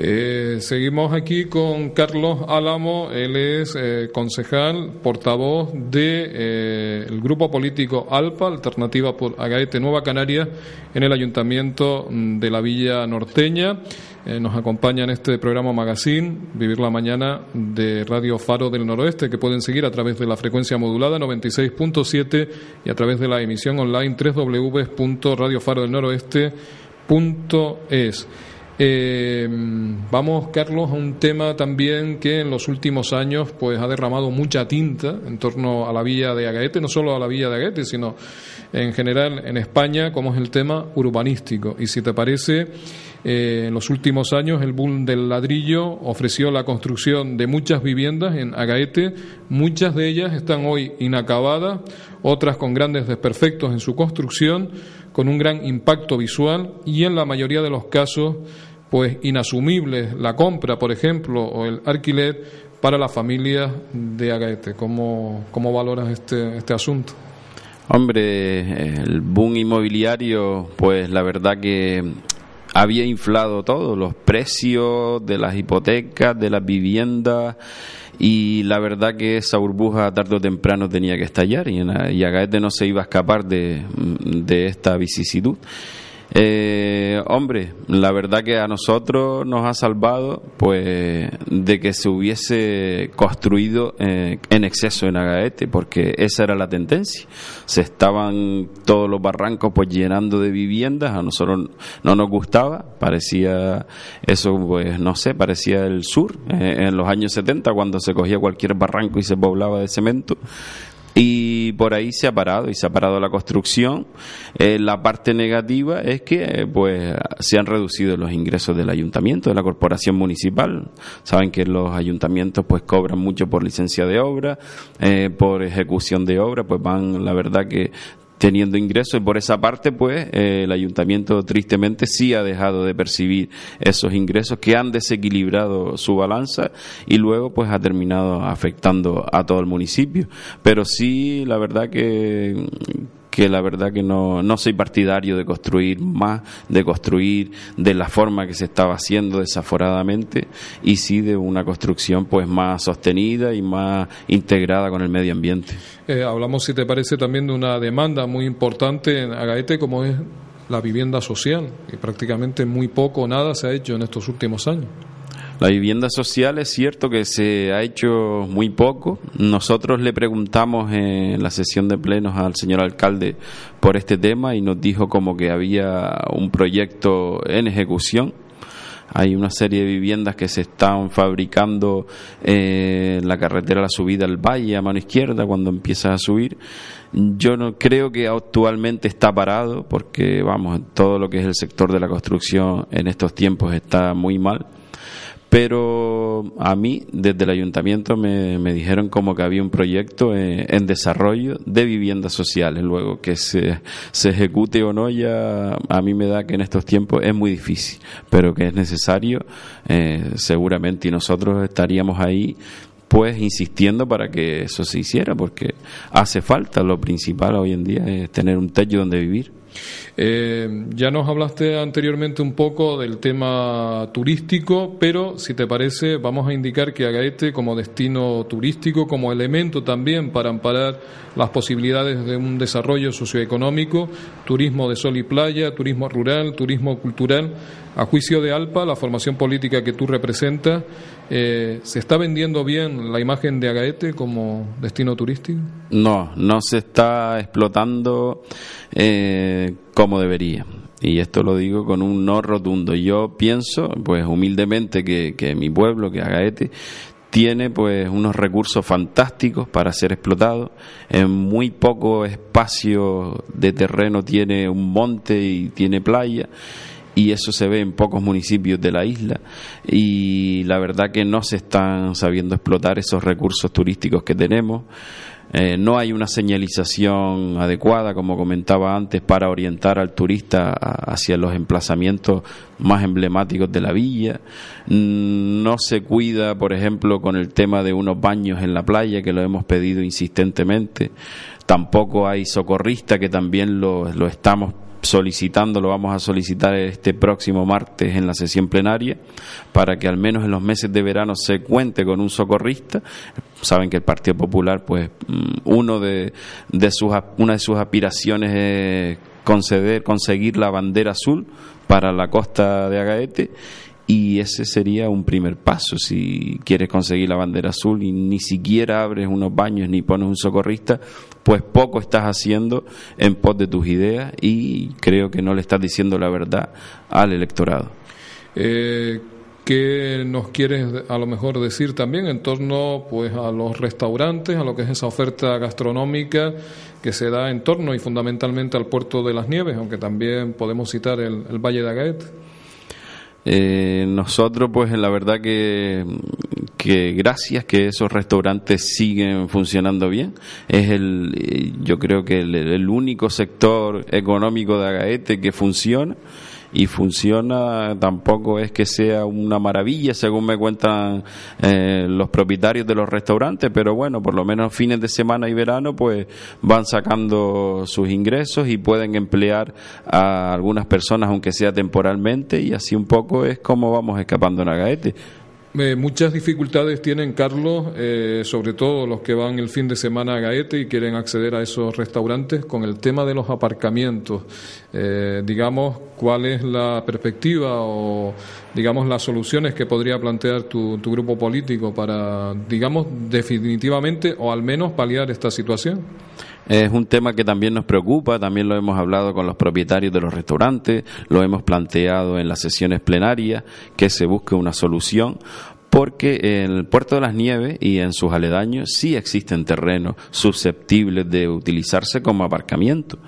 Eh, seguimos aquí con Carlos Álamo, él es eh, concejal, portavoz del de, eh, grupo político ALPA, Alternativa por Agaete Nueva Canaria, en el Ayuntamiento de la Villa Norteña. Eh, nos acompaña en este programa Magazine, Vivir la Mañana, de Radio Faro del Noroeste, que pueden seguir a través de la frecuencia modulada 96.7 y a través de la emisión online www.radiofarodelnoroeste.es. Eh, vamos, Carlos, a un tema también que en los últimos años pues ha derramado mucha tinta en torno a la villa de Agaete, no solo a la villa de Agaete, sino en general en España, como es el tema urbanístico. Y si te parece, eh, en los últimos años el boom del ladrillo ofreció la construcción de muchas viviendas en Agaete, muchas de ellas están hoy inacabadas, otras con grandes desperfectos en su construcción, con un gran impacto visual y en la mayoría de los casos pues inasumible la compra, por ejemplo, o el alquiler para las familias de Agaete. ¿Cómo, cómo valoras este, este asunto? Hombre, el boom inmobiliario, pues la verdad que había inflado todo, los precios de las hipotecas, de las viviendas, y la verdad que esa burbuja tarde o temprano tenía que estallar y, y Agaete no se iba a escapar de, de esta vicisitud. Eh, hombre, la verdad que a nosotros nos ha salvado pues de que se hubiese construido eh, en exceso en Agaete, porque esa era la tendencia. Se estaban todos los barrancos pues llenando de viviendas, a nosotros no nos gustaba, parecía eso pues no sé, parecía el sur eh, en los años 70 cuando se cogía cualquier barranco y se poblaba de cemento y por ahí se ha parado y se ha parado la construcción. Eh, la parte negativa es que pues se han reducido los ingresos del ayuntamiento, de la corporación municipal. Saben que los ayuntamientos pues cobran mucho por licencia de obra, eh, por ejecución de obra, pues van la verdad que teniendo ingresos. Y por esa parte pues eh, el ayuntamiento tristemente sí ha dejado de percibir esos ingresos que han desequilibrado su balanza y luego pues ha terminado afectando a todo el municipio. Pero sí la verdad que que la verdad que no, no soy partidario de construir más, de construir de la forma que se estaba haciendo desaforadamente y sí de una construcción pues más sostenida y más integrada con el medio ambiente. Eh, hablamos, si te parece, también de una demanda muy importante en Agaete como es la vivienda social y prácticamente muy poco o nada se ha hecho en estos últimos años. La vivienda social es cierto que se ha hecho muy poco. Nosotros le preguntamos en la sesión de plenos al señor alcalde por este tema y nos dijo como que había un proyecto en ejecución. Hay una serie de viviendas que se están fabricando en la carretera La Subida al Valle a mano izquierda cuando empieza a subir. Yo no creo que actualmente está parado porque vamos, todo lo que es el sector de la construcción en estos tiempos está muy mal pero a mí desde el ayuntamiento me, dijeron como que había un proyecto en, desarrollo de viviendas sociales. Luego que se, se ejecute o no, ya a mí me da que en estos tiempos es muy difícil, pero que es necesario eh, seguramente y nosotros estaríamos ahí pues insistiendo para que eso se hiciera, porque hace falta, lo principal hoy en día es tener un techo donde vivir. Eh, ya nos hablaste anteriormente un poco del tema turístico, pero si te parece, vamos a indicar que Agaete como destino turístico, como elemento también para amparar las posibilidades de un desarrollo socioeconómico, turismo de sol y playa, turismo rural, turismo cultural, A juicio de Alpa, la formación política que tú representas, eh, ¿se está vendiendo bien la imagen de Agaete como destino turístico? No, no se está explotando eh, como debería. Y esto lo digo con un no rotundo. Yo pienso, pues humildemente, que, que mi pueblo, que Agaete, tiene pues unos recursos fantásticos para ser explotados. En muy poco espacio de terreno tiene un monte y tiene playa y eso se ve en pocos municipios de la isla y la verdad que no se están sabiendo explotar esos recursos turísticos que tenemos. Eh, no hay una señalización adecuada, como comentaba antes, para orientar al turista hacia los emplazamientos más emblemáticos de la villa. Mm, no se cuida, por ejemplo, con el tema de unos baños en la playa, que lo hemos pedido insistentemente. Tampoco hay socorrista, que también lo, lo estamos solicitando, lo vamos a solicitar este próximo martes en la sesión plenaria, para que al menos en los meses de verano se cuente con un socorrista. Saben que el Partido Popular, pues, mm, uno de, de sus, una de sus aspiraciones es conceder, conseguir la bandera azul para la costa de Agaete y ese sería un primer paso. Si quieres conseguir la bandera azul y ni siquiera abres unos baños ni pones un socorrista, pues poco estás haciendo en pos de tus ideas y creo que no le estás diciendo la verdad al electorado. Eh, ¿Qué nos quieres a lo mejor decir también en torno pues a los restaurantes, a lo que es esa oferta gastronómica que se da en torno y fundamentalmente al puerto de las Nieves, aunque también podemos citar el, Valle de Agaet? Eh, nosotros, pues, la verdad que, que gracias que esos restaurantes siguen funcionando bien. Es el, eh, yo creo que el, el único sector económico de Agaete que funciona y funciona tampoco es que sea una maravilla según me cuentan eh, los propietarios de los restaurantes pero bueno por lo menos fines de semana y verano pues van sacando sus ingresos y pueden emplear a algunas personas aunque sea temporalmente y así un poco es como vamos escapando en Agaete eh, muchas dificultades tienen, Carlos, eh, sobre todo los que van el fin de semana a Gaete y quieren acceder a esos restaurantes con el tema de los aparcamientos. Eh, digamos, ¿cuál es la perspectiva o, digamos, las soluciones que podría plantear tu, tu grupo político para, digamos, definitivamente o al menos paliar esta situación? Es un tema que también nos preocupa, también lo hemos hablado con los propietarios de los restaurantes, lo hemos planteado en las sesiones plenarias, que se busque una solución, porque en el puerto de las Nieves y en sus aledaños sí existen terrenos susceptibles de utilizarse como aparcamiento.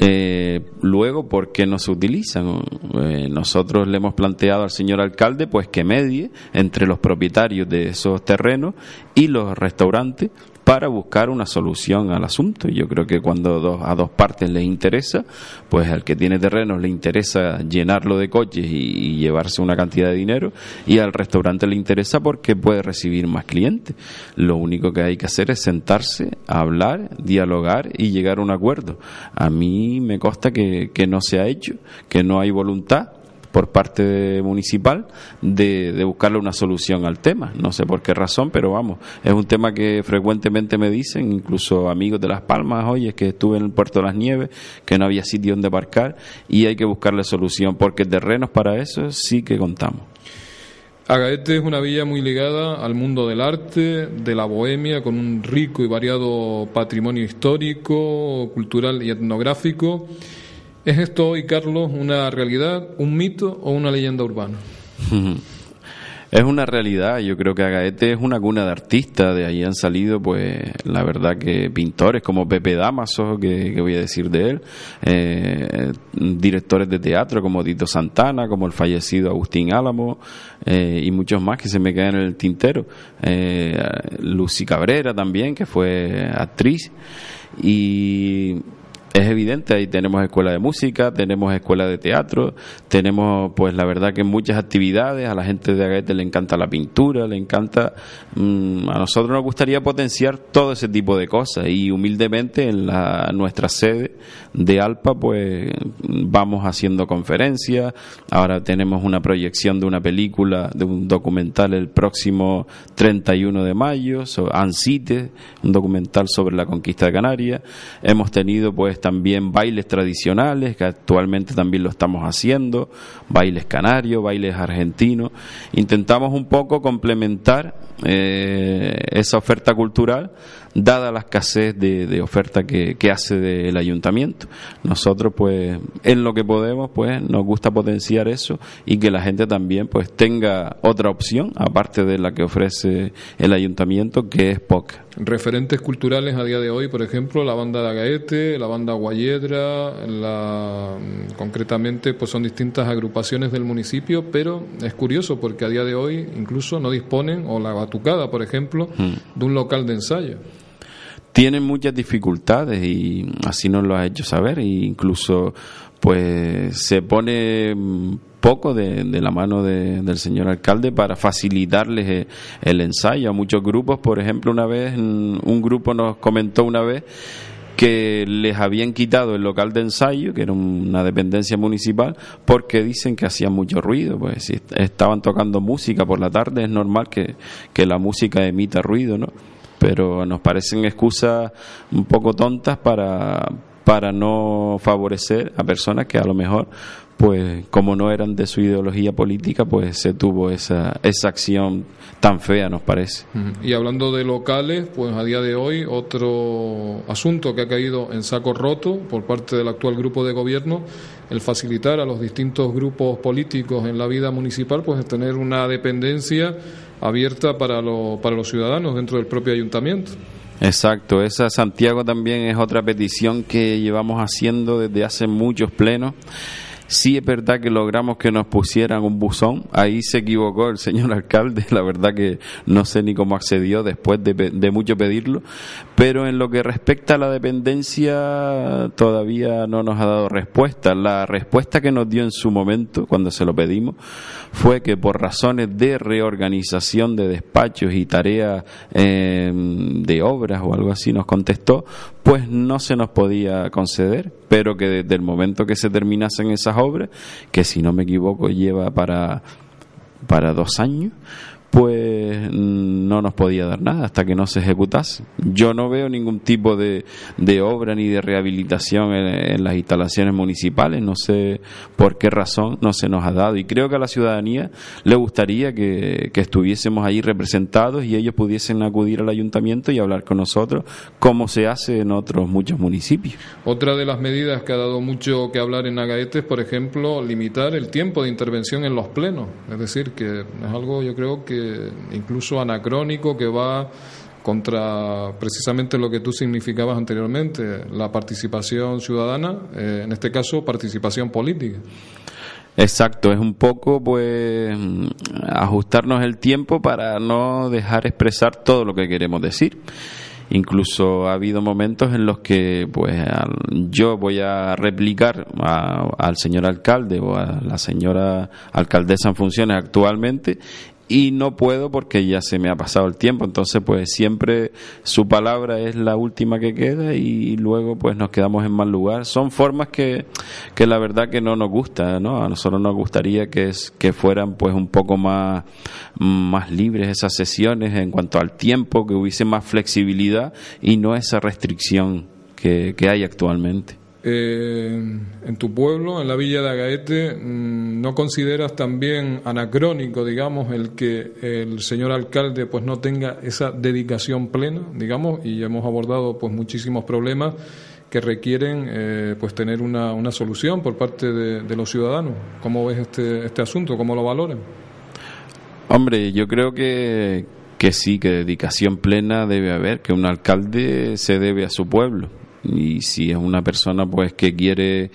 Eh, luego, ¿por qué no se utilizan? Eh, nosotros le hemos planteado al señor alcalde pues que medie entre los propietarios de esos terrenos y los restaurantes para buscar una solución al asunto. Y yo creo que cuando a dos partes les interesa, pues al que tiene terrenos le interesa llenarlo de coches y, llevarse una cantidad de dinero, y al restaurante le interesa porque puede recibir más clientes. Lo único que hay que hacer es sentarse, hablar, dialogar y llegar a un acuerdo. A mí me consta que, que no se ha hecho, que no hay voluntad por parte municipal de, de, buscarle una solución al tema. No sé por qué razón, pero vamos, es un tema que frecuentemente me dicen, incluso amigos de Las Palmas, oye, que estuve en el Puerto de las Nieves, que no había sitio donde aparcar y hay que buscarle solución, porque terrenos para eso sí que contamos. Agaete es una villa muy ligada al mundo del arte, de la bohemia, con un rico y variado patrimonio histórico, cultural y etnográfico. ¿Es esto hoy, Carlos, una realidad, un mito o una leyenda urbana? [LAUGHS] Es una realidad, yo creo que Agaete es una cuna de artistas, de ahí han salido, pues, la verdad que pintores como Pepe Damaso, que, voy a decir de él, eh, directores de teatro como Tito Santana, como el fallecido Agustín Álamo, eh, y muchos más que se me quedan en el tintero. Eh, Lucy Cabrera también, que fue actriz, y es evidente, ahí tenemos escuela de música, tenemos escuela de teatro, tenemos pues la verdad que muchas actividades, a la gente de Agaete le encanta la pintura, le encanta, mmm, a nosotros nos gustaría potenciar todo ese tipo de cosas y humildemente en la, nuestra sede de Alpa pues vamos haciendo conferencias, ahora tenemos una proyección de una película, de un documental el próximo 31 de mayo, sobre Ancite, un documental sobre la conquista de Canarias, hemos tenido pues también bailes tradicionales, que actualmente también lo estamos haciendo, bailes canarios, bailes argentinos. Intentamos un poco complementar eh, esa oferta cultural dada la escasez de, oferta que, hace el ayuntamiento. Nosotros, pues, en lo que podemos, pues, nos gusta potenciar eso y que la gente también, pues, tenga otra opción, aparte de la que ofrece el ayuntamiento, que es poca. Referentes culturales a día de hoy, por ejemplo, la banda de Agaete, la banda Guayedra, la, concretamente, pues, son distintas agrupaciones del municipio, pero es curioso porque a día de hoy incluso no disponen, o la Batucada, por ejemplo, hmm. de un local de ensayo tienen muchas dificultades y así nos lo ha hecho saber e incluso pues se pone poco de, la mano del señor alcalde para facilitarles eh, el, ensayo a muchos grupos por ejemplo una vez un grupo nos comentó una vez que les habían quitado el local de ensayo, que era una dependencia municipal, porque dicen que hacía mucho ruido. Pues si estaban tocando música por la tarde, es normal que, que la música emita ruido, ¿no? Pero nos parecen excusas un poco tontas para, para no favorecer a personas que a lo mejor pues como no eran de su ideología política, pues se tuvo esa, esa acción tan fea, nos parece. Y hablando de locales, pues a día de hoy otro asunto que ha caído en saco roto por parte del actual grupo de gobierno, el facilitar a los distintos grupos políticos en la vida municipal, pues tener una dependencia abierta para, para los ciudadanos dentro del propio ayuntamiento. Exacto, esa Santiago también es otra petición que llevamos haciendo desde hace muchos plenos Sí es verdad que logramos que nos pusieran un buzón. Ahí se equivocó el señor [LAUGHS] alcalde. La verdad que no sé ni cómo accedió después de, de mucho pedirlo. Pero en lo que respecta a la dependencia, todavía no nos ha dado respuesta. La respuesta que nos dio en su momento, cuando se lo pedimos, fue que por razones de reorganización de despachos y tareas eh, de obras o algo así nos contestó, pues no se nos podía conceder, pero que desde el momento que se terminasen esas obras, que si no me equivoco lleva para, para dos años, pues no nos podía dar nada hasta que no se ejecutase. Yo no veo ningún tipo de, de obra ni de rehabilitación en, las instalaciones municipales, no sé por qué razón no se nos ha dado y creo que a la ciudadanía le gustaría que, que estuviésemos ahí representados y ellos pudiesen acudir al ayuntamiento y hablar con nosotros como se hace en otros muchos municipios. Otra de las medidas que ha dado mucho que hablar en Agaete es, por ejemplo, limitar el tiempo de intervención en los plenos, es decir, que es algo yo creo que incluso anacrónico que va contra precisamente lo que tú significabas anteriormente, la participación ciudadana, eh, en este caso participación política. Exacto, es un poco pues ajustarnos el tiempo para no dejar expresar todo lo que queremos decir. Incluso ha habido momentos en los que pues yo voy a replicar al señor alcalde o a la señora alcaldesa en funciones actualmente y no puedo porque ya se me ha pasado el tiempo. Entonces, pues siempre su palabra es la última que queda y luego pues nos quedamos en mal lugar. Son formas que, que la verdad que no nos gusta, ¿no? A nosotros nos gustaría que, es, que fueran pues un poco más, más libres esas sesiones en cuanto al tiempo, que hubiese más flexibilidad y no esa restricción que, que hay actualmente. Eh, en tu pueblo, en la villa de Agaete, mm, ¿no consideras también anacrónico, digamos, el que el señor alcalde pues no tenga esa dedicación plena, digamos, y hemos abordado pues muchísimos problemas que requieren eh, pues tener una, una, solución por parte de, los ciudadanos? ¿Cómo ves este, este asunto? ¿Cómo lo valoran? Hombre, yo creo que, que sí, que dedicación plena debe haber, que un alcalde se debe a su pueblo y si es una persona pues que quiere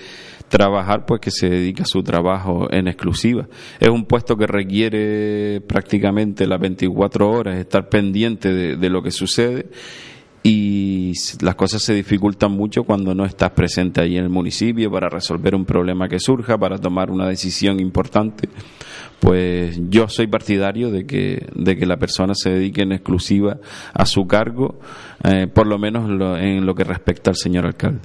trabajar pues que se dedica a su trabajo en exclusiva es un puesto que requiere prácticamente las 24 horas estar pendiente de, de lo que sucede y las cosas se dificultan mucho cuando no estás presente ahí en el municipio para resolver un problema que surja, para tomar una decisión importante. Pues yo soy partidario de que, de que la persona se dedique en exclusiva a su cargo, eh, por lo menos en lo que respecta al señor alcalde.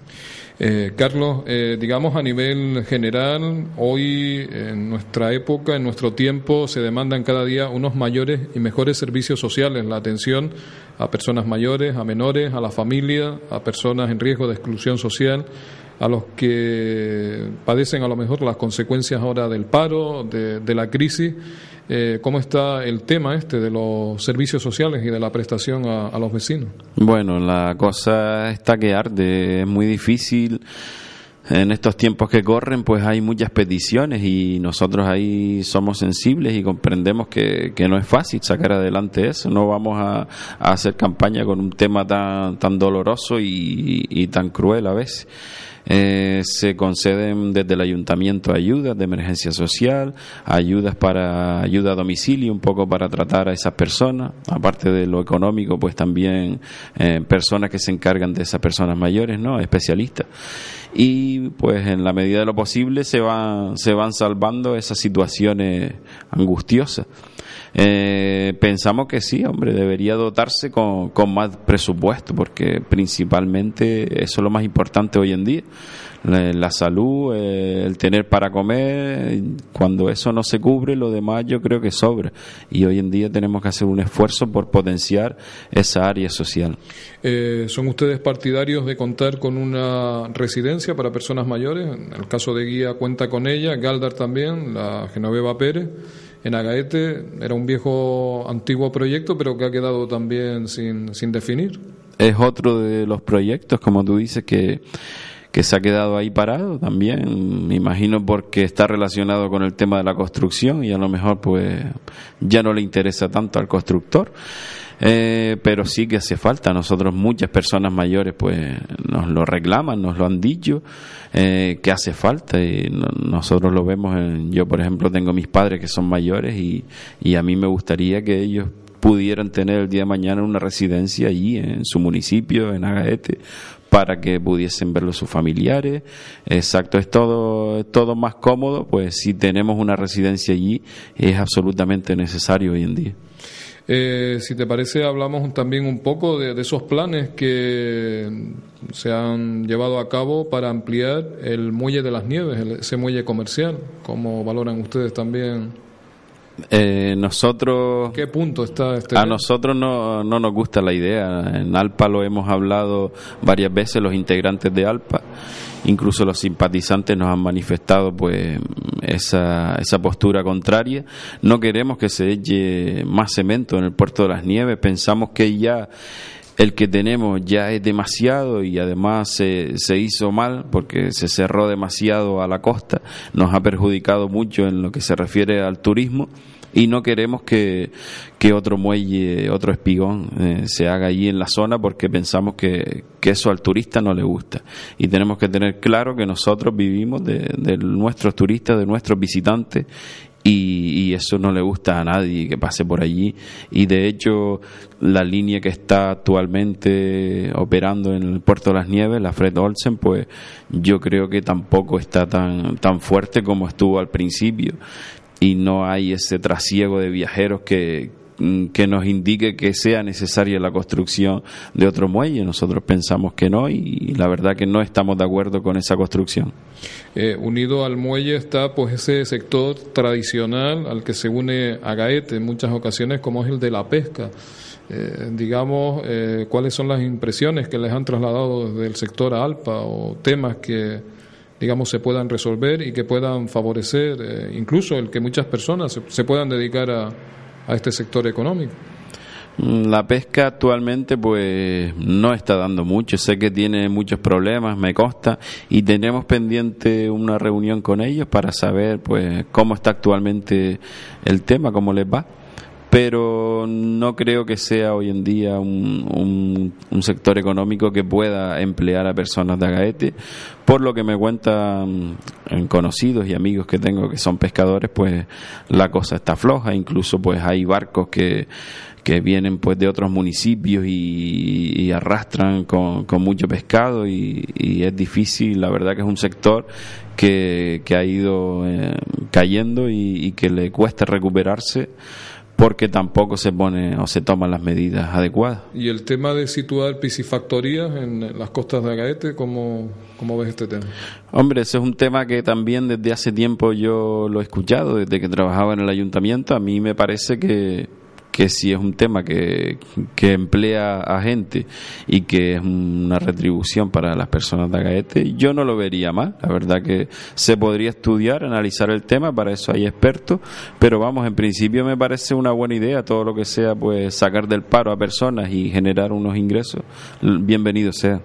Eh, Carlos, eh, digamos a nivel general, hoy en nuestra época, en nuestro tiempo, se demandan cada día unos mayores y mejores servicios sociales, la atención a personas mayores, a menores, a la familia, a personas en riesgo de exclusión social, a los que padecen a lo mejor las consecuencias ahora del paro, de, de la crisis. Eh, ¿Cómo está el tema este de los servicios sociales y de la prestación a, los vecinos? Bueno, la cosa está que arde, es muy difícil. En estos tiempos que corren, pues hay muchas peticiones y nosotros ahí somos sensibles y comprendemos que, no es fácil sacar adelante eso. No vamos a, hacer campaña con un tema tan, doloroso y tan cruel a veces. Eh, se conceden desde el ayuntamiento ayudas de emergencia social, ayudas para ayuda a domicilio, un poco para tratar a esas personas, aparte de lo económico, pues también eh, personas que se encargan de esas personas mayores, ¿no? Especialistas. Y pues en la medida de lo posible se van, se van salvando esas situaciones angustiosas. Eh, pensamos que sí, hombre, debería dotarse con, con más presupuesto, porque principalmente eso es lo más importante hoy en día. La, salud, eh, el tener para comer, cuando eso no se cubre, lo demás yo creo que sobra. Y hoy en día tenemos que hacer un esfuerzo por potenciar esa área social. Eh, ¿Son ustedes partidarios de contar con una residencia para personas mayores? En el caso de Guía cuenta con ella, Galdar también, la Genoveva Pérez en Agaete era un viejo antiguo proyecto, pero que ha quedado también sin, sin definir. Es otro de los proyectos, como tú dices, que, que se ha quedado ahí parado también, me imagino porque está relacionado con el tema de la construcción y a lo mejor pues ya no le interesa tanto al constructor. Eh, pero sí que hace falta. Nosotros muchas personas mayores pues nos lo reclaman, nos lo han dicho eh, que hace falta y no- nosotros lo vemos. En, yo por ejemplo tengo mis padres que son mayores y, y a mí me gustaría que ellos pudieran tener el día de mañana una residencia allí en su municipio, en Agaete, para que pudiesen verlo sus familiares. Exacto, es todo, es todo más cómodo, pues si tenemos una residencia allí es absolutamente necesario hoy en día. Eh, si te parece, hablamos también un poco de, de esos planes que se han llevado a cabo para ampliar el muelle de las nieves, el- ese muelle comercial. ¿Cómo valoran ustedes también? Eh, nosotros ¿Qué punto está este? A nosotros no, no nos gusta la idea. En Alpa lo hemos hablado varias veces los integrantes de Alpa, incluso los simpatizantes nos han manifestado pues esa, postura contraria. No queremos que se eche más cemento en el puerto de las Nieves. Pensamos que ya el que tenemos ya es demasiado y además se hizo mal porque se cerró demasiado a la costa, nos ha perjudicado mucho en lo que se refiere al turismo y no queremos que, que otro muelle, otro espigón eh, se haga allí en la zona porque pensamos que, que eso al turista no le gusta. Y tenemos que tener claro que nosotros vivimos de, nuestros turistas, de nuestros visitantes y, y eso no le gusta a nadie que pase por allí y de hecho la línea que está actualmente operando en el puerto de las nieves la Fred Olsen pues yo creo que tampoco está tan tan fuerte como estuvo al principio y no hay ese trasiego de viajeros que mm, que nos indique que sea necesaria la construcción de otro muelle. Nosotros pensamos que no y la verdad que no estamos de acuerdo con esa construcción. Eh, unido al muelle está pues ese sector tradicional al que se une Agaete en muchas ocasiones como es el de la pesca. Eh, digamos, eh, cuáles son las impresiones que les han trasladado desde el sector a Alpa o temas que digamos se puedan resolver y que puedan favorecer eh, incluso el que muchas personas se, se puedan dedicar a, a este sector económico. Mm, La pesca actualmente pues no está dando mucho, sé que tiene muchos problemas, me consta, y tenemos pendiente una reunión con ellos para saber pues cómo está actualmente el tema, cómo les va. Pero no creo que sea hoy en día un, un- sector económico que pueda emplear a personas de Agaete. Por lo que me cuentan en conocidos y amigos que tengo que son pescadores, pues la cosa está floja. Incluso pues hay barcos que, que vienen pues de otros municipios y, arrastran con, con mucho pescado y, y es difícil, la verdad que es un sector que, que ha ido eh, cayendo y, y que le cuesta recuperarse porque tampoco se pone o se toman las medidas adecuadas. Y el tema de situar piscifactorías en las costas de Agaete, ¿cómo, cómo ves este tema? Hombre, ese es un tema que también desde hace tiempo yo lo he escuchado, desde que trabajaba en el ayuntamiento. A mí me parece que que si es un tema que, que emplea a gente y que es una retribución para las personas de Agaete, yo no lo vería mal. La verdad que se podría estudiar, analizar el tema, para eso hay expertos, pero vamos, en principio me parece una buena idea todo lo que sea pues sacar del paro a personas y generar unos ingresos. Bienvenido sea.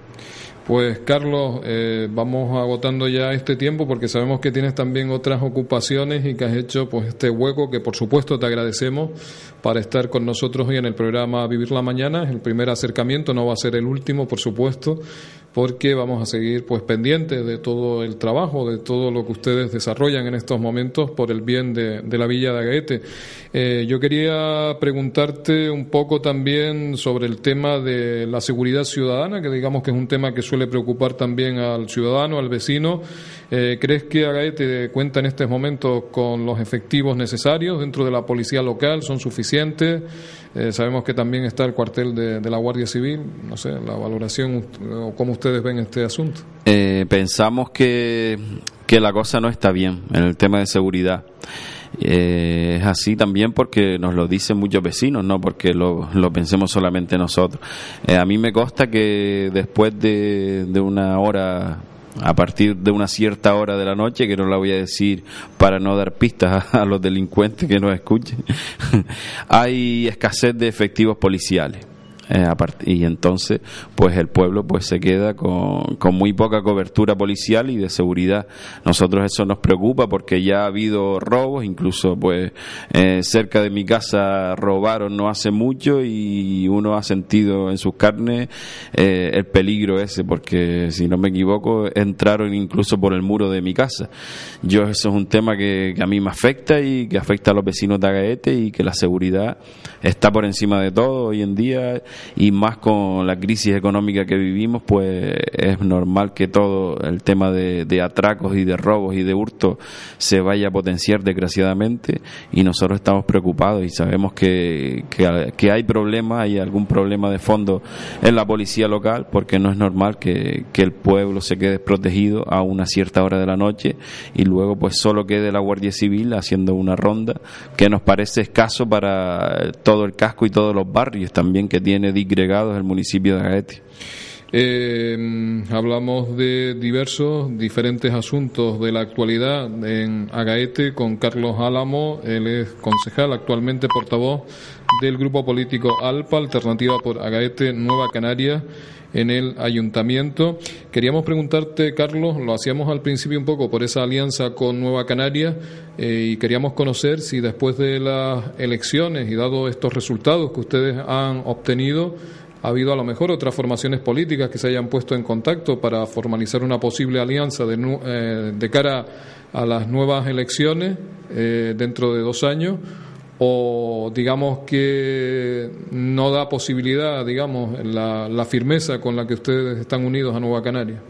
Pues Carlos, eh, vamos agotando ya este tiempo porque sabemos que tienes también otras ocupaciones y que has hecho pues este hueco que por supuesto te agradecemos para estar con nosotros hoy en el programa Vivir la Mañana. El primer acercamiento no va a ser el último, por supuesto, porque vamos a seguir pues pendientes de todo el trabajo, de todo lo que ustedes desarrollan en estos momentos por el bien de, la Villa de Agaete. Eh, yo quería preguntarte un poco también sobre el tema de la seguridad ciudadana, que digamos que es un tema que suele preocupar también al ciudadano, al vecino. Eh, ¿Crees que Agaete cuenta en estos momentos con los efectivos necesarios dentro de la policía local? ¿Son suficientes? Eh, sabemos que también está el cuartel de, la Guardia Civil. No sé, la valoración o cómo ustedes ven este asunto. Eh, pensamos que, que la cosa no está bien en el tema de seguridad. es así también porque nos lo dicen muchos vecinos, no porque lo, lo pensemos solamente nosotros. a mí me consta que después de, de una hora a partir de una cierta hora de la noche, que no la voy a decir para no dar pistas a, los delincuentes que nos escuchen, [LAUGHS] hay escasez de efectivos policiales. Eh, y entonces pues el pueblo pues se queda con, con, muy poca cobertura policial y de seguridad. Nosotros eso nos preocupa porque ya ha habido robos incluso pues eh, cerca de mi casa robaron no hace mucho y uno ha sentido en sus carnes eh, el peligro ese porque si no me equivoco entraron incluso por el muro de mi casa. Yo eso es un tema que, que a mí me afecta y que afecta a los vecinos de Agaete y que la seguridad está por encima de todo hoy en día y más con la crisis económica que vivimos, pues es normal que todo el tema de, atracos y de robos y de hurtos se vaya a potenciar desgraciadamente y nosotros estamos preocupados y sabemos que, que, hay problemas, hay algún problema de fondo en la policía local porque no es normal que, que el pueblo se quede desprotegido a una cierta hora de la noche y luego pues solo quede la Guardia Civil haciendo una ronda que nos parece escaso para todo el casco y todos los barrios también que tiene disgregados el municipio de Agaete. Eh, hablamos de diversos, diferentes asuntos de la actualidad en Agaete con Carlos Álamo, él es concejal, actualmente portavoz del grupo político ALPA, Alternativa por Agaete Nueva Canaria, en el ayuntamiento. Queríamos preguntarte, Carlos, lo hacíamos al principio un poco por esa alianza con Nueva Canaria eh, y queríamos conocer si después de las elecciones y dado estos resultados que ustedes han obtenido, ha habido a lo mejor otras formaciones políticas que se hayan puesto en contacto para formalizar una posible alianza de, eh, de cara a las nuevas elecciones eh, dentro de dos años o digamos que no da posibilidad, digamos, la, la firmeza con la que ustedes están unidos a Nueva Canaria.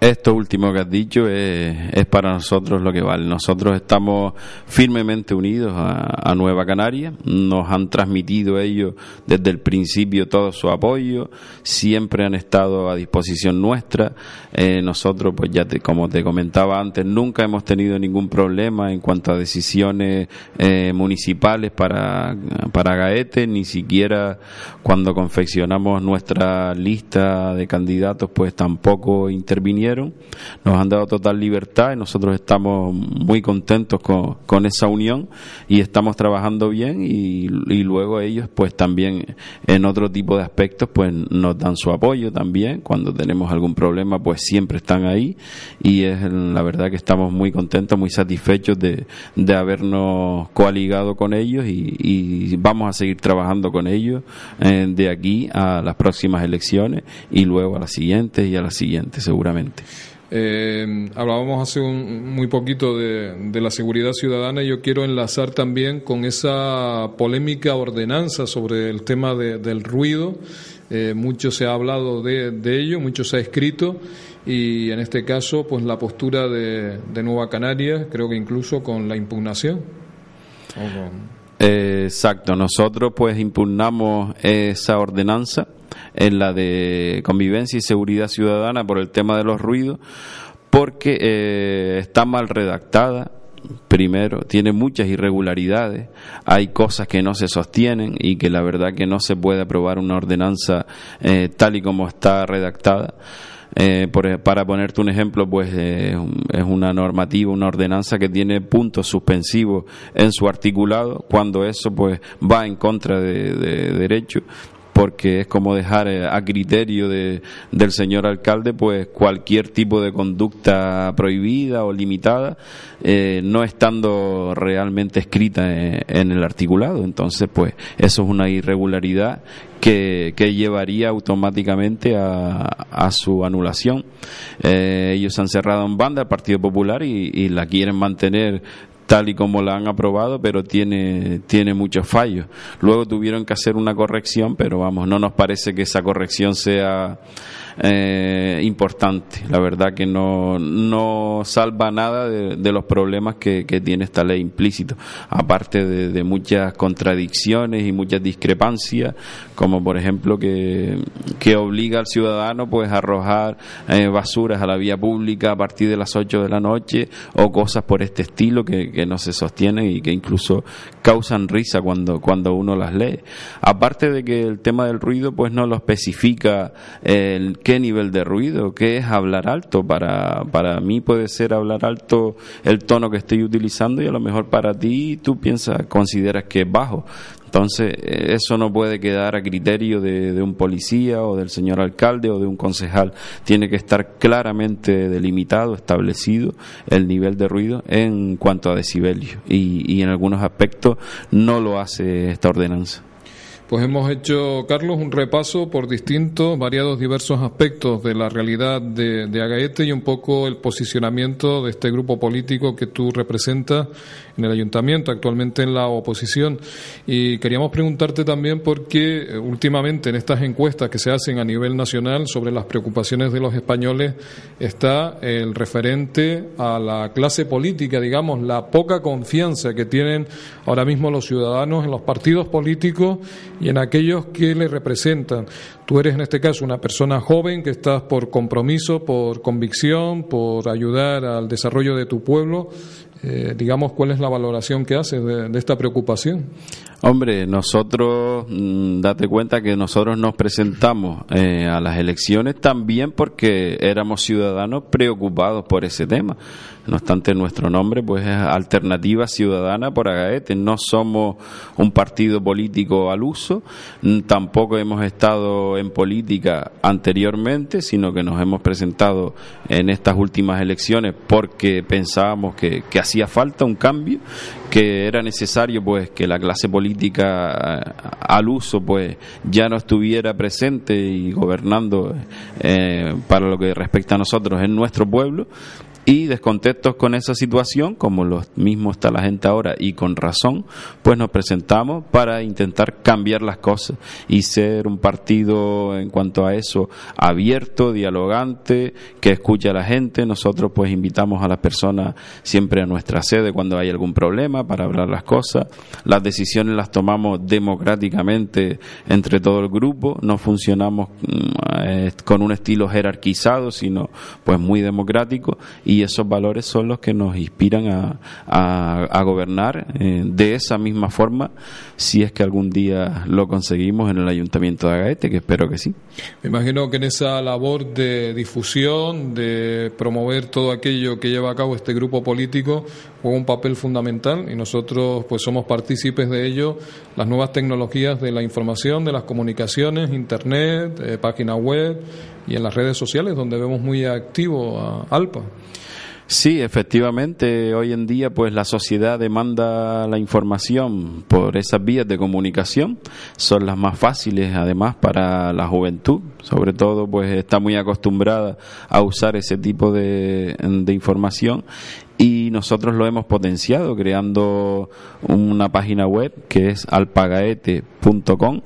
Esto último que has dicho es, es, para nosotros lo que vale. Nosotros estamos firmemente unidos a, Nueva Canaria, nos han transmitido ellos desde el principio todo su apoyo, siempre han estado a disposición nuestra. Eh, nosotros, pues ya como te comentaba antes, nunca hemos tenido ningún problema en cuanto a decisiones eh, municipales para, para Gaete, ni siquiera cuando confeccionamos nuestra lista de candidatos, pues tampoco intervinieron nos han dado total libertad y nosotros estamos muy contentos con, esa unión y estamos trabajando bien y, luego ellos pues también en otro tipo de aspectos pues nos dan su apoyo también, cuando tenemos algún problema pues siempre están ahí y es la verdad que estamos muy contentos, muy satisfechos de, habernos coaligado con ellos y, y vamos a seguir trabajando con ellos eh, de aquí a las próximas elecciones y luego a las siguientes y a las siguientes seguramente. Eh, hablábamos hace un, muy poquito de, la seguridad ciudadana y yo quiero enlazar también con esa polémica ordenanza sobre el tema del ruido. Eh, mucho se ha hablado de, ello, mucho se ha escrito y en este caso pues la postura de, Nueva Canaria, creo que incluso con la impugnación. Eh, exacto, nosotros pues impugnamos esa ordenanza en la de convivencia y seguridad ciudadana por el tema de los ruidos, porque eh, está mal redactada, primero, tiene muchas irregularidades, hay cosas que no se sostienen y que la verdad que no se puede aprobar una ordenanza eh, tal y como está redactada. Eh, por- para ponerte un ejemplo, pues eh, es una normativa, una ordenanza que tiene puntos suspensivos en su articulado, cuando eso pues va en contra de, de derecho porque es como dejar eh, a criterio de, del señor alcalde pues cualquier tipo de conducta prohibida o limitada eh, no estando realmente escrita en, en el articulado. Entonces pues eso es una irregularidad que, que llevaría automáticamente a, a su anulación. Eh, ellos han cerrado en banda el Partido Popular y la quieren mantener tal y como la han aprobado, pero tiene, tiene muchos fallos. Luego tuvieron que hacer una corrección, pero vamos, no nos parece que esa corrección sea eh, importante. La verdad que no, no salva nada de, los problemas que, que tiene esta ley implícito, aparte de, de muchas contradicciones y muchas discrepancias, como por ejemplo que, que obliga al ciudadano pues a arrojar eh, basuras a la vía pública a partir de las 8 de la noche o cosas por este estilo que, que no se sostienen y que incluso causan risa cuando, cuando uno las lee. Aparte de que el tema del ruido pues no lo especifica el qué nivel de ruido, qué es hablar alto. Para, para mí puede ser hablar alto el tono que estoy utilizando y a lo mejor para ti tú piensas, consideras que es bajo. Entonces, eh, eso no puede quedar a criterio de, un policía o del señor alcalde o de un concejal. Tiene que estar claramente delimitado, establecido el nivel de ruido en cuanto a decibelios. Y, y en algunos aspectos no lo hace esta ordenanza. Pues hemos hecho, Carlos, un repaso por distintos, variados, diversos aspectos de la realidad de, de Agaete y un poco el posicionamiento de este grupo político que tú representas en el ayuntamiento, actualmente en la oposición. Y queríamos preguntarte también por qué eh, últimamente en estas encuestas que se hacen a nivel nacional sobre las preocupaciones de los españoles está el referente a la clase política, digamos, la poca confianza que tienen ahora mismo los ciudadanos en los partidos políticos y en aquellos que les representan. Tú eres en este caso una persona joven que estás por compromiso, por convicción, por ayudar al desarrollo de tu pueblo. Eh, digamos, ¿cuál es la valoración que haces de, esta preocupación? Hombre, nosotros, mm, date cuenta que nosotros nos presentamos eh, a las elecciones también porque éramos ciudadanos preocupados por ese tema. No obstante, nuestro nombre pues es Alternativa Ciudadana por Agaete. No somos un partido político al uso, tampoco hemos estado en política anteriormente, sino que nos hemos presentado en estas últimas elecciones porque pensábamos que, que hacía falta un cambio, que era necesario pues que la clase política eh, al uso pues ya no estuviera presente y gobernando eh, para lo que respecta a nosotros en nuestro pueblo y descontentos con esa situación, como lo mismo está la gente ahora y con razón, pues nos presentamos para intentar cambiar las cosas y ser un partido en cuanto a eso abierto, dialogante, que escucha a la gente. Nosotros pues invitamos a las personas siempre a nuestra sede cuando hay algún problema para hablar las cosas. Las decisiones las tomamos democráticamente entre todo el grupo, no funcionamos mm, eh, con un estilo jerarquizado, sino pues muy democrático y esos valores son los que nos inspiran a, a- a gobernar eh, de esa misma forma si es que algún día lo conseguimos en el Ayuntamiento de Agaete, que espero que sí. Me imagino que en esa labor de difusión, de promover todo aquello que lleva a cabo este grupo político, juega un papel fundamental y nosotros pues somos partícipes de ello, las nuevas tecnologías de la información, de las comunicaciones, internet, eh, página web y en las redes sociales donde vemos muy activo a Alpa. Sí, efectivamente, hoy en día pues la sociedad demanda la información por esas vías de comunicación, son las más fáciles además para la juventud, sobre todo pues está muy acostumbrada a usar ese tipo de, de información. Y nosotros lo hemos potenciado creando una página web que es alpagaete.com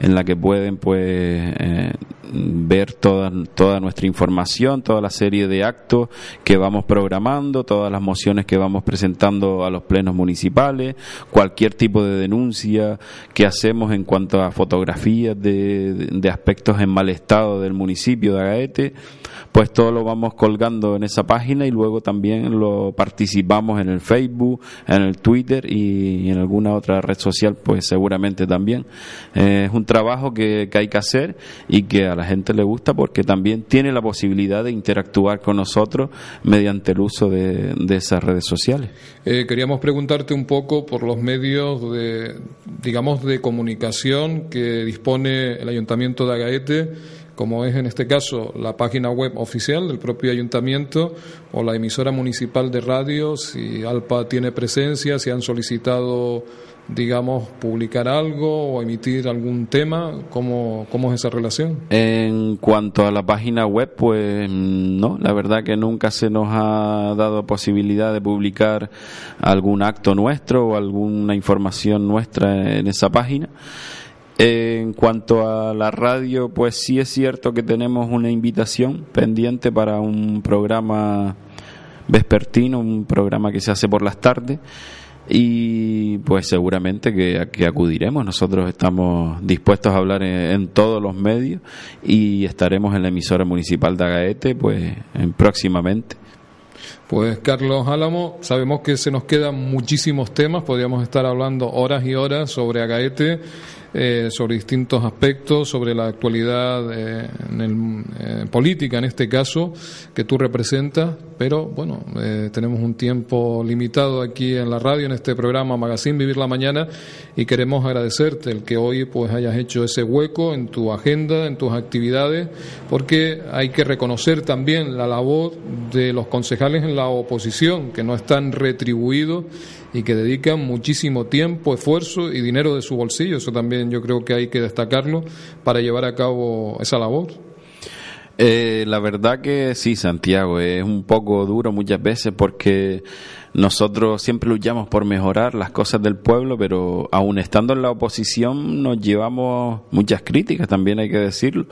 en la que pueden pues eh, ver toda, toda nuestra información, toda la serie de actos que vamos programando, todas las mociones que vamos presentando a los plenos municipales, cualquier tipo de denuncia que hacemos en cuanto a fotografías de, de aspectos en mal estado del municipio de Agaete, pues todo lo vamos colgando en esa página y luego también lo participamos en el Facebook, en el Twitter y en alguna otra red social, pues seguramente también. Eh, es un trabajo que, que hay que hacer y que a la gente le gusta porque también tiene la posibilidad de interactuar con nosotros mediante el uso de, de esas redes sociales. Eh, queríamos preguntarte un poco por los medios de, digamos, de comunicación que dispone el Ayuntamiento de Agaete como es en este caso la página web oficial del propio ayuntamiento o la emisora municipal de radio, si ALPA tiene presencia, si han solicitado, digamos, publicar algo o emitir algún tema, ¿cómo, cómo es esa relación? En cuanto a la página web, pues no, la verdad que nunca se nos ha dado posibilidad de publicar algún acto nuestro o alguna información nuestra en esa página. En cuanto a la radio, pues sí es cierto que tenemos una invitación pendiente para un programa vespertino, un programa que se hace por las tardes y pues seguramente que, que acudiremos. Nosotros estamos dispuestos a hablar en, en, todos los medios y estaremos en la emisora municipal de Agaete pues en, próximamente. Pues Carlos Álamo, sabemos que se nos quedan muchísimos temas, podríamos estar hablando horas y horas sobre Agaete eh, sobre distintos aspectos, sobre la actualidad eh, en el, eh, política en este caso que tú representas, pero bueno, eh, tenemos un tiempo limitado aquí en la radio, en este programa Magazine Vivir la Mañana, y queremos agradecerte el que hoy pues hayas hecho ese hueco en tu agenda, en tus actividades, porque hay que reconocer también la labor de los concejales en la oposición, que no están retribuidos y que dedican muchísimo tiempo, esfuerzo y dinero de su bolsillo. Eso también yo creo que hay que destacarlo para llevar a cabo esa labor. Eh, la verdad que sí, Santiago, es un poco duro muchas veces porque nosotros siempre luchamos por mejorar las cosas del pueblo, pero aún estando en la oposición nos llevamos muchas críticas, también hay que decirlo,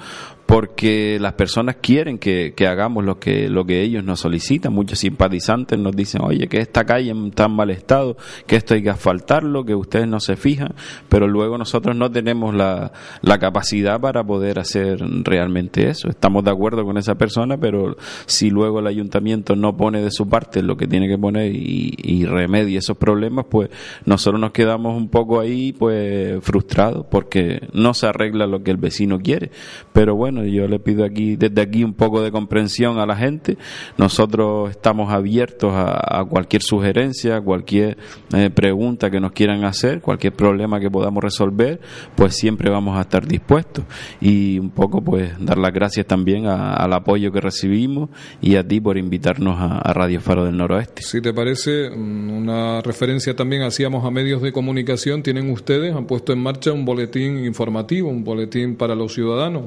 porque las personas quieren que, que, hagamos lo que, lo que ellos nos solicitan. Muchos simpatizantes nos dicen, oye, que esta calle en tan mal estado, que esto hay que asfaltarlo, que ustedes no se fijan, pero luego nosotros no tenemos la, la capacidad para poder hacer realmente eso. Estamos de acuerdo con esa persona, pero si luego el ayuntamiento no pone de su parte lo que tiene que poner y, y remedia esos problemas, pues nosotros nos quedamos un poco ahí, pues frustrados, porque no se arregla lo que el vecino quiere. Pero bueno, yo le pido aquí desde aquí un poco de comprensión a la gente. Nosotros estamos abiertos a, cualquier sugerencia, cualquier eh, pregunta que nos quieran hacer, cualquier problema que podamos resolver, pues siempre vamos a estar dispuestos. Y un poco pues dar las gracias también a, al apoyo que recibimos y a ti por invitarnos a, a Radio Faro del Noroeste. Si te parece, una referencia también hacíamos a medios de comunicación, tienen ustedes, han puesto en marcha un boletín informativo, un boletín para los ciudadanos.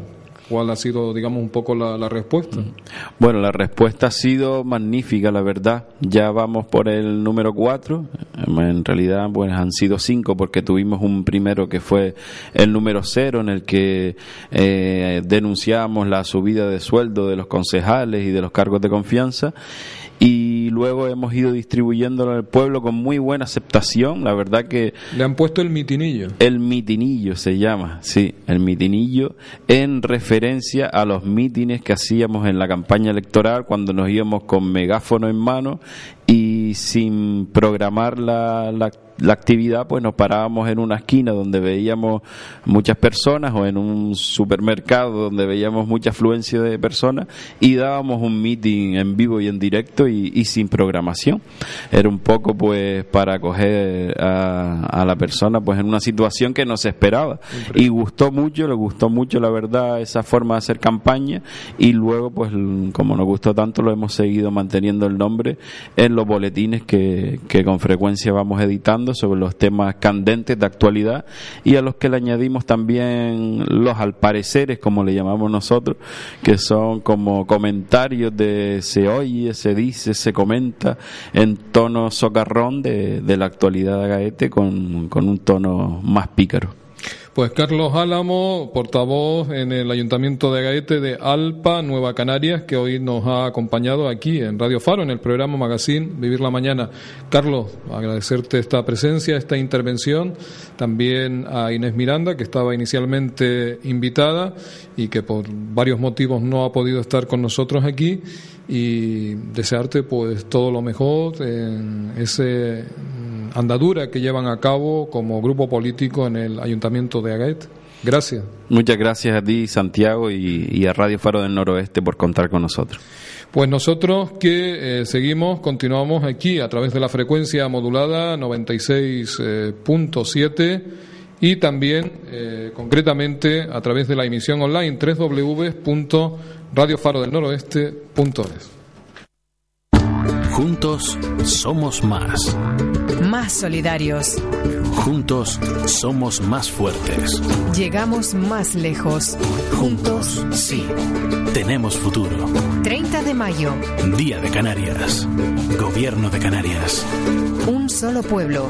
¿Cuál ha sido, digamos, un poco la, respuesta? Bueno, la respuesta ha sido magnífica, la verdad. Ya vamos por el número cuatro. En realidad, pues han sido cinco porque tuvimos un primero que fue el número cero en el que eh, denunciamos la subida de sueldo de los concejales y de los cargos de confianza y luego hemos ido distribuyéndolo en el pueblo con muy buena aceptación. La verdad que... Le han puesto el mitinillo. El mitinillo se llama, sí, el mitinillo, en referencia a los mítines que hacíamos en la campaña electoral cuando nos íbamos con megáfono en mano y sin programar la, la la actividad, pues nos parábamos en una esquina donde veíamos muchas personas o en un supermercado donde veíamos mucha afluencia de personas y dábamos un meeting en vivo y en directo y, y sin programación. Era un poco pues para acoger a, a, la persona pues en una situación que no se esperaba. Y gustó mucho, le gustó mucho la verdad esa forma de hacer campaña y luego pues como nos gustó tanto lo hemos seguido manteniendo el nombre en los boletines que, que con frecuencia vamos editando sobre los temas candentes de actualidad y a los que le añadimos también los alpareceres, como le llamamos nosotros, que son como comentarios de se oye, se dice, se comenta en tono socarrón de, de la actualidad de Gaete con, con un tono más pícaro. Pues Carlos Álamo, portavoz en el Ayuntamiento de Gaete de Alpa, Nueva Canarias, que hoy nos ha acompañado aquí en Radio Faro, en el programa Magazine Vivir la Mañana. Carlos, agradecerte esta presencia, esta intervención. También a Inés Miranda, que estaba inicialmente invitada y que por varios motivos no ha podido estar con nosotros aquí. Y desearte pues todo lo mejor en ese andadura que llevan a cabo como grupo político en el Ayuntamiento de Agaet. Gracias. Muchas gracias a ti, Santiago, y, a Radio Faro del Noroeste por contar con nosotros. Pues nosotros que eh, seguimos, continuamos aquí a través de la frecuencia modulada 96.7 eh, y también eh, concretamente a través de la emisión online www.radiofarodelnoroeste.es. Juntos somos más. Más solidarios. Juntos somos más fuertes. Llegamos más lejos. Juntos, sí. Tenemos futuro. 30 de mayo. Día de Canarias. Gobierno de Canarias. Un solo pueblo.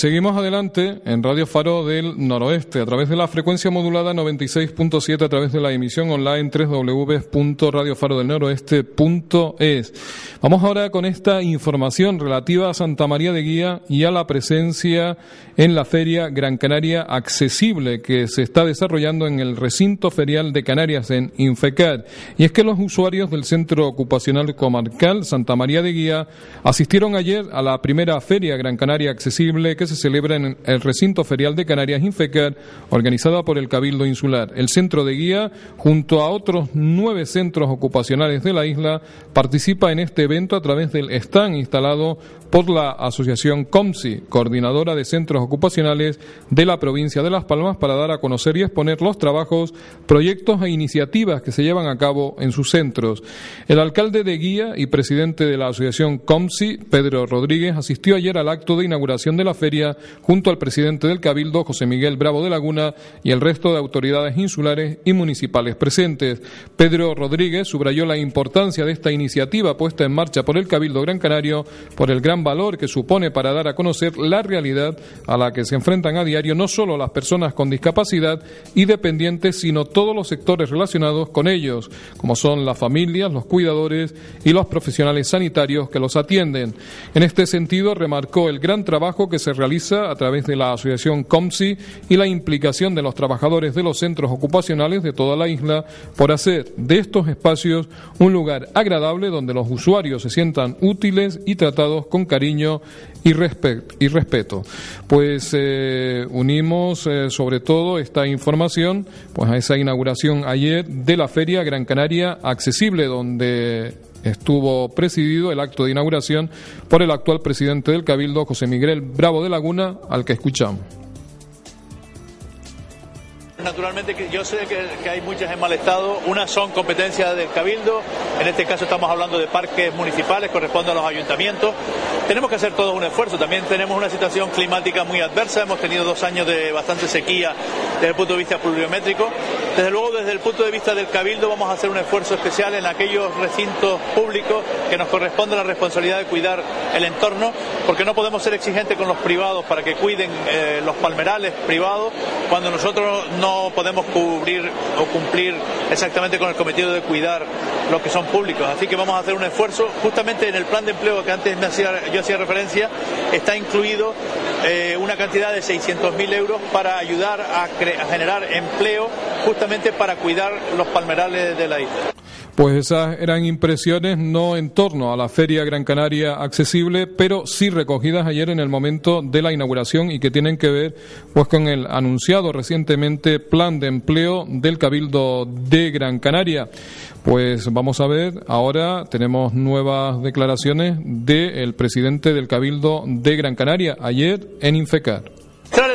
seguimos adelante en Radio Faro del Noroeste a través de la frecuencia modulada 96.7 a través de la emisión online www.radiofarodelnoroeste.es. Vamos ahora con esta información relativa a Santa María de Guía y a la presencia en la Feria Gran Canaria Accesible que se está desarrollando en el recinto ferial de Canarias en Infecar. Y es que los usuarios del Centro Ocupacional Comarcal Santa María de Guía asistieron ayer a la primera Feria Gran Canaria Accesible que se celebra en el recinto ferial de Canarias Infecar, organizada por el Cabildo Insular. El centro de guía, junto a otros nueve centros ocupacionales de la isla, participa en este evento a través del stand instalado por la Asociación COMSI, coordinadora de centros ocupacionales de la provincia de Las Palmas, para dar a conocer y exponer los trabajos, proyectos e iniciativas que se llevan a cabo en sus centros. El alcalde de Guía y presidente de la Asociación COMSI, Pedro Rodríguez, asistió ayer al acto de inauguración de la feria junto al presidente del Cabildo, José Miguel Bravo de Laguna, y el resto de autoridades insulares y municipales presentes. Pedro Rodríguez subrayó la importancia de esta iniciativa puesta en marcha por el Cabildo Gran Canario por el gran valor que supone para dar a conocer la realidad a la que se enfrentan a diario no solo las personas con discapacidad y dependientes, sino todos los sectores relacionados con ellos, como son las familias, los cuidadores y los profesionales sanitarios que los atienden. En este sentido, remarcó el gran trabajo que se realiza a través de la asociación COMSI y la implicación de los trabajadores de los centros ocupacionales de toda la isla por hacer de estos espacios un lugar agradable donde los usuarios se sientan útiles y tratados con cariño y, respeto. Pues eh, unimos eh, sobre todo esta información pues a esa inauguración ayer de la Feria Gran Canaria Accesible, donde estuvo presidido el acto de inauguración por el actual presidente del Cabildo, José Miguel Bravo de Laguna, al que escuchamos. Naturalmente yo sé que, hay muchas en mal estado, unas son competencias del Cabildo, en este caso estamos hablando de parques municipales, corresponden a los ayuntamientos. Tenemos que hacer todo un esfuerzo, también tenemos una situación climática muy adversa, hemos tenido dos años de bastante sequía desde el punto de vista pluviométrico. Desde luego desde el punto de vista del Cabildo vamos a hacer un esfuerzo especial en aquellos recintos públicos que nos corresponde la responsabilidad de cuidar el entorno, porque no podemos ser exigentes con los privados para que cuiden eh, los palmerales privados cuando nosotros no podemos cubrir o cumplir exactamente con el cometido de cuidar los que son públicos. Así que vamos a hacer un esfuerzo. Justamente en el plan de empleo que antes me hacía, yo hacía referencia, está incluido eh, una cantidad de 600.000 euros para ayudar a, a generar empleo justamente para cuidar los palmerales de la isla. Pues esas eran impresiones no en torno a la Feria Gran Canaria accesible, pero sí recogidas ayer en el momento de la inauguración y que tienen que ver pues con el anunciado recientemente plan de empleo del Cabildo de Gran Canaria. Pues vamos a ver, ahora tenemos nuevas declaraciones del presidente del Cabildo de Gran Canaria ayer en Infecar.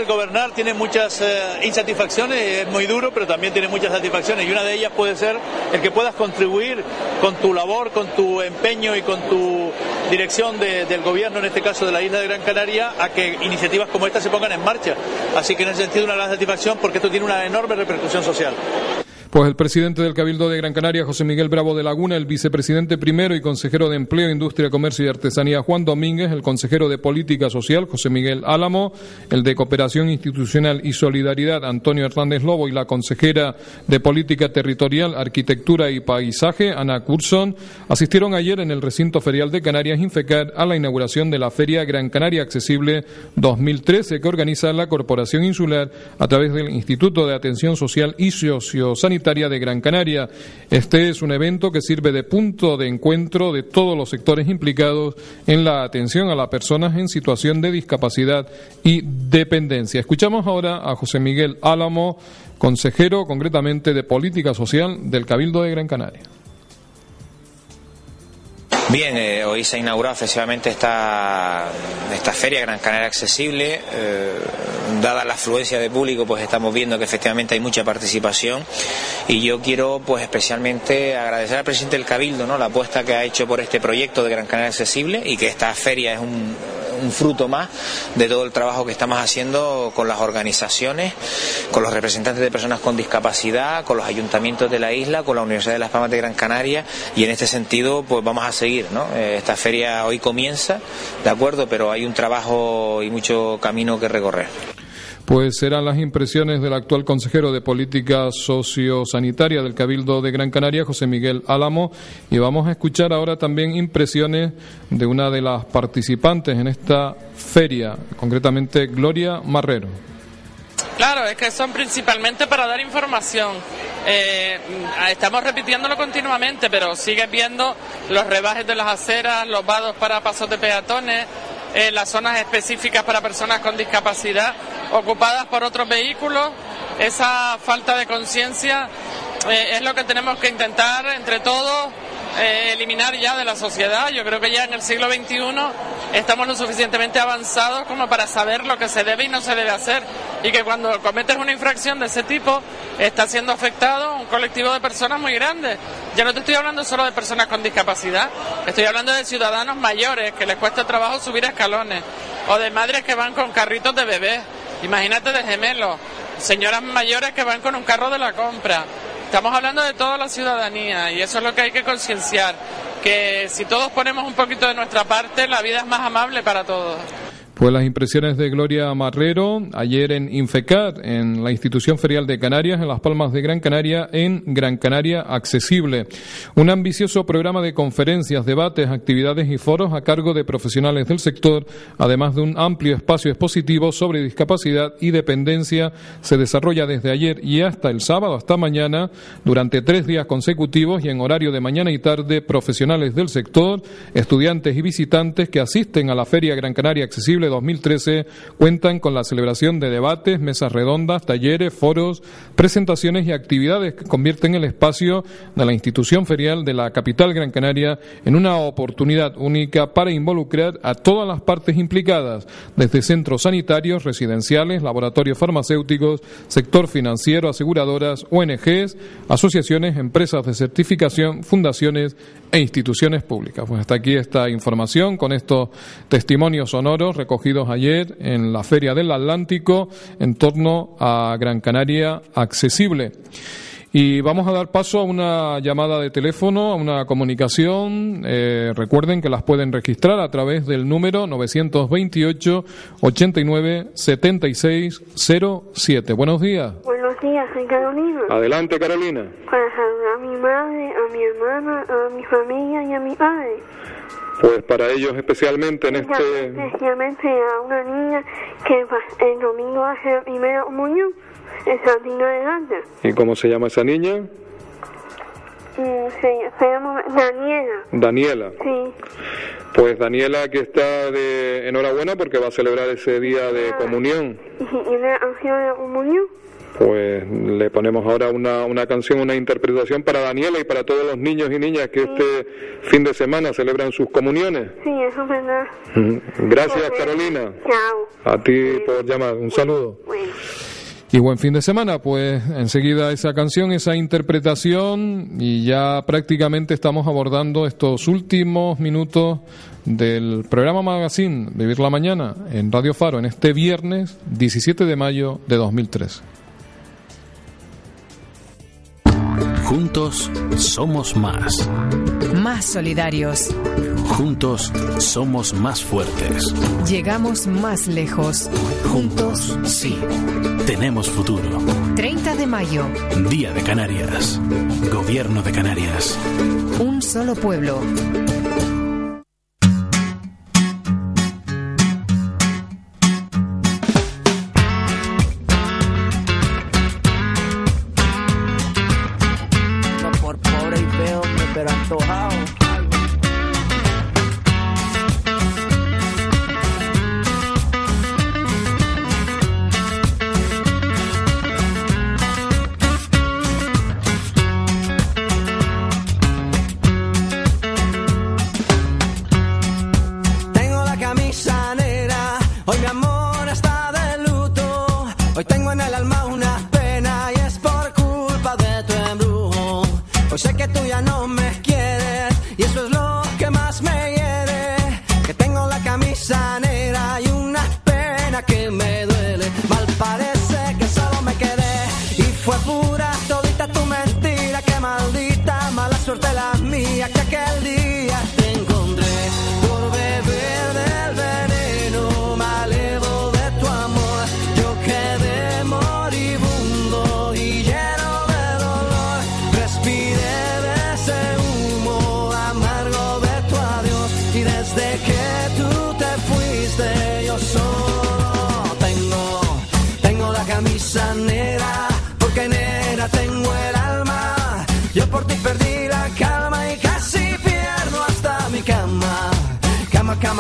El gobernar tiene muchas eh, insatisfacciones, es muy duro, pero también tiene muchas satisfacciones y una de ellas puede ser el que puedas contribuir con tu labor, con tu empeño y con tu dirección del gobierno, en este caso de la isla de Gran Canaria, a que iniciativas como esta se pongan en marcha. Así que en ese sentido una gran satisfacción porque esto tiene una enorme repercusión social. Pues el presidente del Cabildo de Gran Canaria, José Miguel Bravo de Laguna, el vicepresidente primero y consejero de Empleo, Industria, Comercio y Artesanía, Juan Domínguez, el consejero de Política Social, José Miguel Álamo, el de Cooperación Institucional y Solidaridad, Antonio Hernández Lobo, y la consejera de Política Territorial, Arquitectura y Paisaje, Ana Curson, asistieron ayer en el recinto ferial de Canarias Infecar a la inauguración de la Feria Gran Canaria Accesible 2013 que organiza la Corporación Insular a través del Instituto de Atención Social y Sociosanitaria de Gran Canaria. Este es un evento que sirve de punto de encuentro de todos los sectores implicados en la atención a las personas en situación de discapacidad y dependencia. Escuchamos ahora a José Miguel Álamo, consejero concretamente de Política Social del Cabildo de Gran Canaria. Bien, eh, hoy se ha inaugurado efectivamente esta, esta feria Gran Canaria Accesible. Eh, dada la afluencia de público, pues estamos viendo que efectivamente hay mucha participación y yo quiero pues especialmente agradecer al presidente del Cabildo ¿no? la apuesta que ha hecho por este proyecto de Gran Canaria Accesible y que esta feria es un, un fruto más de todo el trabajo que estamos haciendo con las organizaciones, con los representantes de personas con discapacidad, con los ayuntamientos de la isla, con la Universidad de Las Palmas de Gran Canaria y en este sentido pues vamos a seguir. Eh, esta feria hoy comienza, de acuerdo, pero hay un trabajo y mucho camino que recorrer. Pues serán las impresiones del actual consejero de Política Sociosanitaria del Cabildo de Gran Canaria, José Miguel Álamo, y vamos a escuchar ahora también impresiones de una de las participantes en esta feria, concretamente Gloria Marrero. Claro, es que son principalmente para dar información. Eh, estamos repitiéndolo continuamente, pero sigues viendo los rebajes de las aceras, los vados para pasos de peatones, eh, las zonas específicas para personas con discapacidad ocupadas por otros vehículos. Esa falta de conciencia eh, es lo que tenemos que intentar entre todos eh, eliminar ya de la sociedad. Yo creo que ya en el siglo XXI estamos lo suficientemente avanzados como para saber lo que se debe y no se debe hacer. Y que cuando cometes una infracción de ese tipo está siendo afectado un colectivo de personas muy grande. Ya no te estoy hablando solo de personas con discapacidad, estoy hablando de ciudadanos mayores que les cuesta trabajo subir escalones o de madres que van con carritos de bebés. Imagínate de gemelos, señoras mayores que van con un carro de la compra. Estamos hablando de toda la ciudadanía y eso es lo que hay que concienciar, que si todos ponemos un poquito de nuestra parte, la vida es más amable para todos. Pues las impresiones de Gloria Marrero ayer en Infecat, en la institución ferial de Canarias, en Las Palmas de Gran Canaria, en Gran Canaria Accesible. Un ambicioso programa de conferencias, debates, actividades y foros a cargo de profesionales del sector, además de un amplio espacio expositivo sobre discapacidad y dependencia, se desarrolla desde ayer y hasta el sábado, hasta mañana, durante tres días consecutivos y en horario de mañana y tarde, profesionales del sector, estudiantes y visitantes que asisten a la Feria Gran Canaria Accesible 2013 cuentan con la celebración de debates, mesas redondas, talleres, foros, presentaciones y actividades que convierten el espacio de la institución ferial de la capital Gran Canaria en una oportunidad única para involucrar a todas las partes implicadas, desde centros sanitarios, residenciales, laboratorios farmacéuticos, sector financiero, aseguradoras, ONGs, asociaciones, empresas de certificación, fundaciones e instituciones públicas. Pues hasta aquí esta información con estos testimonios sonoros recogidos ayer en la Feria del Atlántico en torno a Gran Canaria accesible. Y vamos a dar paso a una llamada de teléfono, a una comunicación. Eh, recuerden que las pueden registrar a través del número 928 89 76 07. Buenos días. Buenos días, soy Carolina. Adelante, Carolina. Para saludar a mi madre, a mi hermana, a mi familia y a mi padre. Pues para ellos especialmente en este... Especialmente a una niña que el domingo hace la primera comunión en Santina de Ganda. ¿Y cómo se llama esa niña? Mm, Se, llama Daniela. Daniela. Sí. Pues Daniela que está de enhorabuena porque va a celebrar ese día de comunión. ¿Y, la canción de comunión? Pues le ponemos ahora una, una canción, una interpretación para Daniela y para todos los niños y niñas que este fin de semana celebran sus comuniones. Sí, eso es verdad. Gracias Carolina. Chao. A ti por llamar. Un saludo. Bueno. Y buen fin de semana, pues enseguida esa canción, esa interpretación y ya prácticamente estamos abordando estos últimos minutos del programa Magazine Vivir la Mañana en Radio Faro en este viernes 17 de mayo de 2003. Juntos somos más. Más solidarios. Juntos somos más fuertes. Llegamos más lejos. Juntos, sí. Tenemos futuro. 30 de mayo. Día de Canarias. Gobierno de Canarias. Un solo pueblo. Hoy tengo en el alma una pena y es por culpa de tu embrujo. Hoy sé que tú ya no me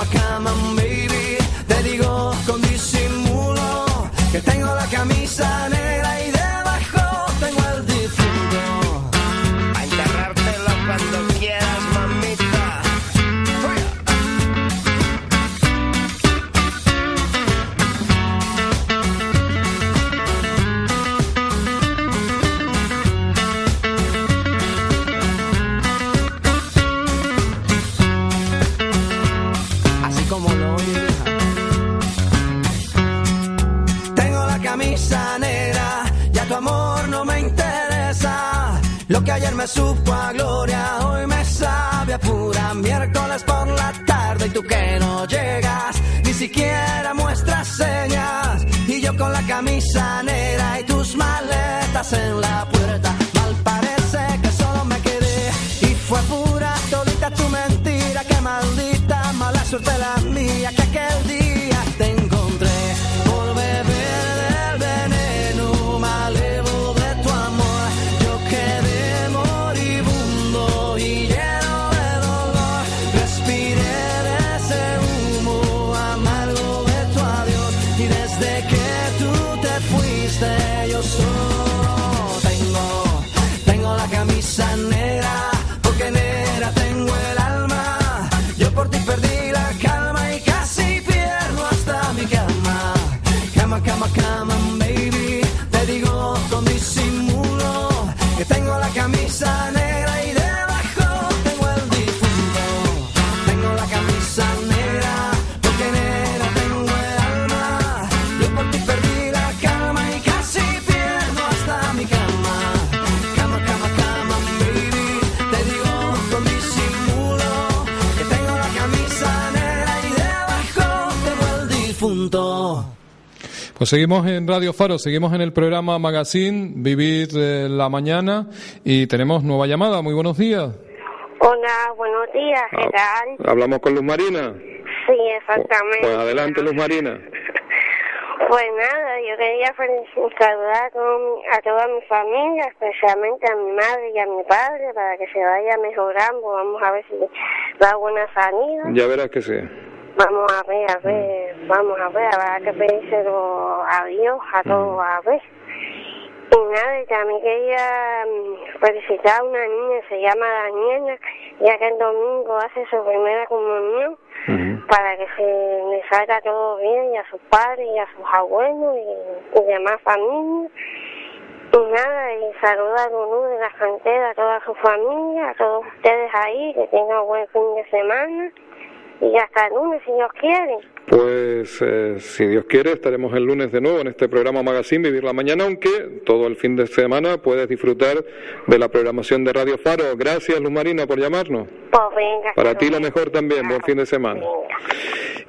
cama, baby. Te digo con disimulo que tengo la camisa siquiera muestras señas. Y yo con la camisa difunto. Pues seguimos en Radio Faro, seguimos en el programa Magazine Vivir eh, la Mañana y tenemos nueva llamada. Muy buenos días. Hola, buenos días, ¿qué tal? Hablamos con Luz Marina. Sí, exactamente. Pues adelante, Luz Marina. [LAUGHS] Pues nada, yo quería saludar a toda mi familia, especialmente a mi madre y a mi padre, para que se vaya mejorando. Vamos a ver si da buena salida. Ya verás que sí. Vamos a ver, a ver, vamos a ver, habrá que pedírselo a Dios, a todos a ver. Y nada, y también quería mm, felicitar a una niña, se llama Daniela, ya que el domingo hace su primera comunión, para que se le salga todo bien, y a sus padres, y a sus abuelos, y, y demás familia. Y nada, y saluda a Lulú de la cantera, a toda su familia, a todos ustedes ahí, que tengan buen fin de semana. Y hasta el lunes, si Dios quiere. Pues eh, si Dios quiere estaremos el lunes de nuevo en este programa Magazine Vivir la Mañana, aunque todo el fin de semana puedes disfrutar de la programación de Radio Faro. Gracias Luz Marina por llamarnos. Pues venga. Para ti lo mejor también, buen fin de semana.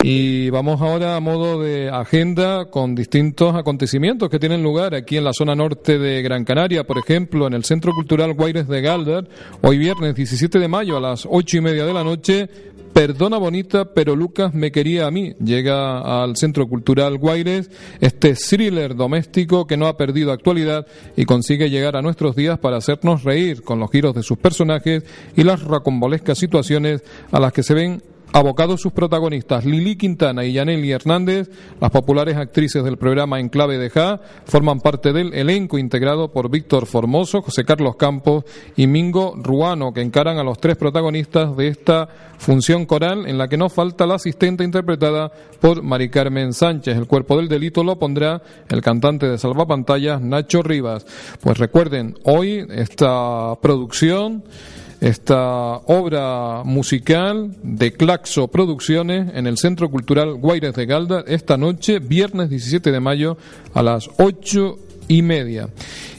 Y vamos ahora a modo de agenda con distintos acontecimientos que tienen lugar aquí en la zona norte de Gran Canaria, por ejemplo, en el Centro Cultural Guaires de Galder, hoy viernes 17 de mayo a las ocho y media de la noche. Perdona bonita, pero Lucas me quería a mí. Llega al Centro Cultural Guaires este thriller doméstico que no ha perdido actualidad y consigue llegar a nuestros días para hacernos reír con los giros de sus personajes y las racombolescas situaciones a las que se ven abocados sus protagonistas Lili Quintana y Yaneli Hernández, las populares actrices del programa Enclave de Ja, forman parte del elenco integrado por Víctor Formoso, José Carlos Campos y Mingo Ruano, que encaran a los tres protagonistas de esta función coral en la que no falta la asistente interpretada por Mari Carmen Sánchez. El cuerpo del delito lo pondrá el cantante de Salvapantallas Nacho Rivas. Pues recuerden, hoy esta producción esta obra musical de Claxo Producciones en el Centro Cultural Guaires de Galda esta noche, viernes 17 de mayo a las ocho y media.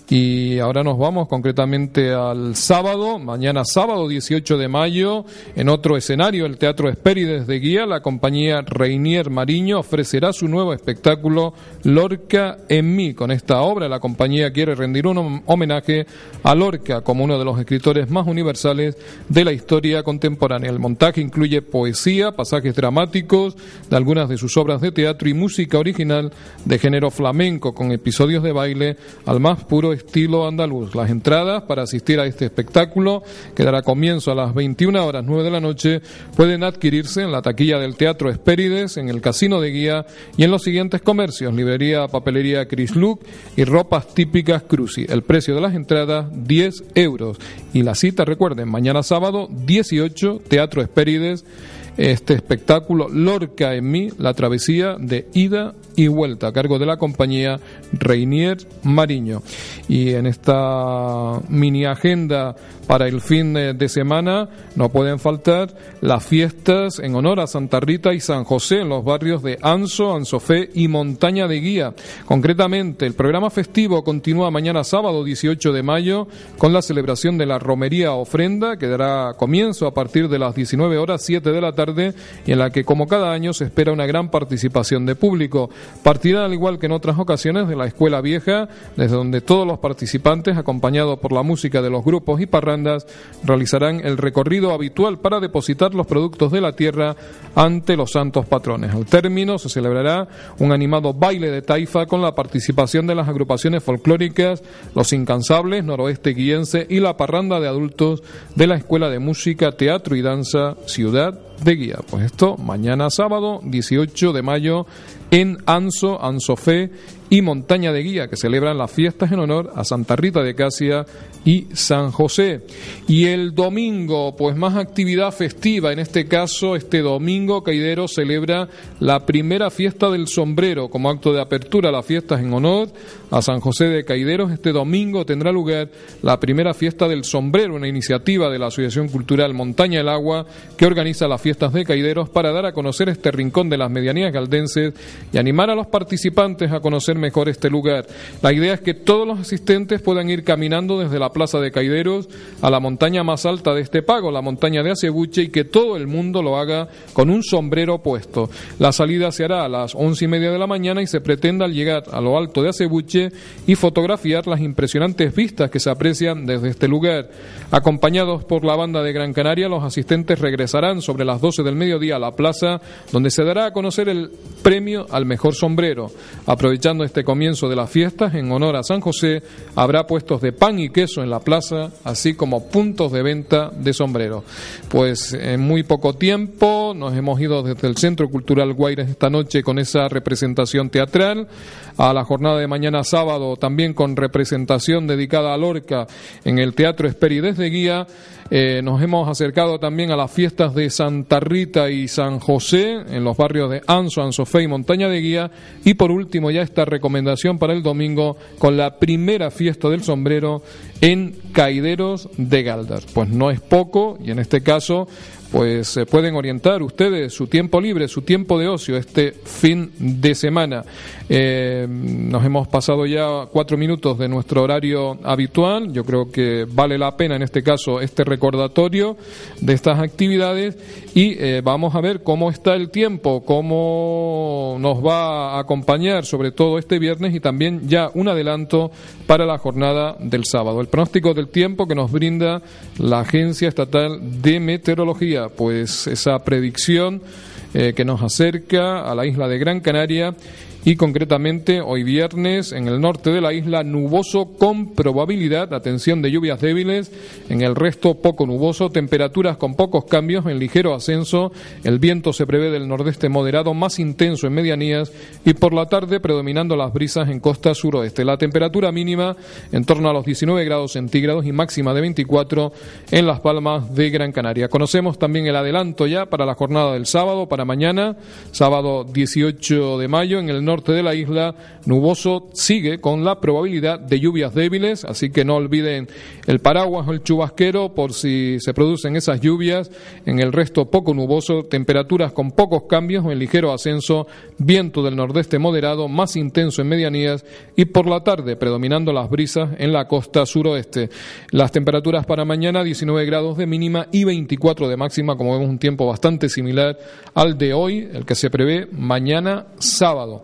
Y ahora nos vamos concretamente al sábado, mañana sábado 18 de mayo, en otro escenario, el Teatro Espérides de Guía, la compañía Reinier Mariño ofrecerá su nuevo espectáculo Lorca en mí. Con esta obra la compañía quiere rendir un hom- homenaje a Lorca como uno de los escritores más universales de la historia contemporánea. El montaje incluye poesía, pasajes dramáticos de algunas de sus obras de teatro y música original de género flamenco con episodios de baile al más puro estilo andaluz. Las entradas para asistir a este espectáculo, que dará comienzo a las 21 horas 9 de la noche, pueden adquirirse en la taquilla del Teatro Espérides, en el Casino de Guía y en los siguientes comercios, librería, papelería Chris Look y ropas típicas Cruci. El precio de las entradas 10 euros. Y la cita, recuerden, mañana sábado 18, Teatro Espérides, este espectáculo Lorca en mí, la travesía de ida y vuelta a cargo de la compañía Reinier Mariño. Y en esta mini agenda para el fin de, semana no pueden faltar las fiestas en honor a Santa Rita y San José en los barrios de Anso, Ansofé y Montaña de Guía. Concretamente, el programa festivo continúa mañana sábado 18 de mayo con la celebración de la romería ofrenda que dará comienzo a partir de las 19 horas 7 de la tarde y en la que como cada año se espera una gran participación de público. Partirá al igual que en otras ocasiones de la Escuela Vieja, desde donde todos los participantes, acompañados por la música de los grupos y parrandas, realizarán el recorrido habitual para depositar los productos de la tierra ante los santos patrones. Al término se celebrará un animado baile de taifa con la participación de las agrupaciones folclóricas Los Incansables, Noroeste Guiense y la parranda de adultos de la Escuela de Música, Teatro y Danza Ciudad de Guía. Pues esto mañana sábado 18 de mayo en Anso, Ansofé y Montaña de Guía, que celebran las fiestas en honor a Santa Rita de Casia y San José. Y el domingo, pues más actividad festiva, en este caso, este domingo Caidero celebra la primera fiesta del sombrero como acto de apertura las fiestas en honor a San José de Caideros. Este domingo tendrá lugar la primera fiesta del sombrero, una iniciativa de la Asociación Cultural Montaña del Agua que organiza las fiestas de Caideros para dar a conocer este rincón de las medianías galdenses y animar a los participantes a conocer mejor este lugar. La idea es que todos los asistentes puedan ir caminando desde la plaza de Caideros a la montaña más alta de este pago, la montaña de Acebuche, y que todo el mundo lo haga con un sombrero puesto. La salida se hará a las once y media de la mañana y se pretende al llegar a lo alto de Acebuche y fotografiar las impresionantes vistas que se aprecian desde este lugar. Acompañados por la banda de Gran Canaria, los asistentes regresarán sobre las 12 del mediodía a la plaza, donde se dará a conocer el premio al mejor sombrero. Aprovechando este comienzo de las fiestas, en honor a San José, habrá puestos de pan y queso en la plaza, así como puntos de venta de sombrero. Pues en muy poco tiempo nos hemos ido desde el Centro Cultural Guaires esta noche con esa representación teatral, a la jornada de mañana sábado también con representación dedicada a Lorca en el Teatro Esperi desde Guía. Eh, nos hemos acercado también a las fiestas de Santa Rita y San José en los barrios de Anso, Ansofé y Montaña de Guía. Y por último ya esta recomendación para el domingo con la primera fiesta del sombrero en Caideros de Galdar. Pues no es poco y en este caso pues se pueden orientar ustedes su tiempo libre, su tiempo de ocio este fin de semana. Eh, nos hemos pasado ya cuatro minutos de nuestro horario habitual. Yo creo que vale la pena en este caso este recordatorio de estas actividades y eh, vamos a ver cómo está el tiempo, cómo nos va a acompañar sobre todo este viernes y también ya un adelanto para la jornada del sábado. El pronóstico del tiempo que nos brinda la Agencia Estatal de Meteorología pues esa predicción eh, que nos acerca a la isla de Gran Canaria y concretamente hoy viernes en el norte de la isla nuboso con probabilidad, atención, de lluvias débiles, en el resto poco nuboso, temperaturas con pocos cambios en ligero ascenso, el viento se prevé del nordeste moderado más intenso en medianías y por la tarde predominando las brisas en costa suroeste. La temperatura mínima en torno a los 19 grados centígrados y máxima de 24 en las palmas de Gran Canaria. Conocemos también el adelanto ya para la jornada del sábado, para mañana, sábado 18 de mayo en el norte de la isla, nuboso sigue con la probabilidad de lluvias débiles, así que no olviden el paraguas o el chubasquero por si se producen esas lluvias. En el resto poco nuboso, temperaturas con pocos cambios o en ligero ascenso, viento del nordeste moderado, más intenso en medianías y por la tarde predominando las brisas en la costa suroeste. Las temperaturas para mañana 19 grados de mínima y 24 de máxima, como vemos un tiempo bastante similar al de hoy, el que se prevé mañana sábado.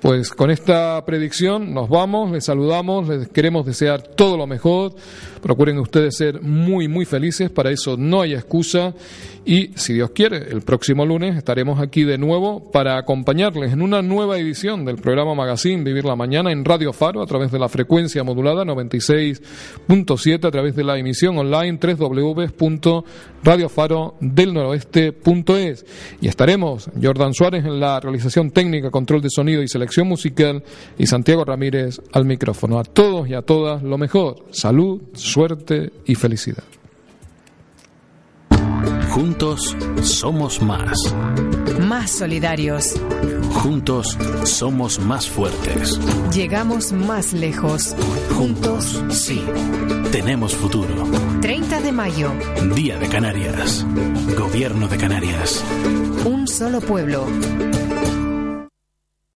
Pues con esta predicción nos vamos, les saludamos, les queremos desear todo lo mejor. Procuren ustedes ser muy, muy felices, para eso no hay excusa. Y si Dios quiere, el próximo lunes estaremos aquí de nuevo para acompañarles en una nueva edición del programa Magazine Vivir la Mañana en Radio Faro a través de la frecuencia modulada 96.7 a través de la emisión online www.radiofarodelnoroeste.es. Y estaremos Jordan Suárez en la realización técnica, control de sonido y selección musical y Santiago Ramírez al micrófono. A todos y a todas lo mejor. Salud, suerte y felicidad. Juntos somos más. Más solidarios. Juntos somos más fuertes. Llegamos más lejos. Juntos, sí. Tenemos futuro. 30 de mayo. Día de Canarias. Gobierno de Canarias. Un solo pueblo.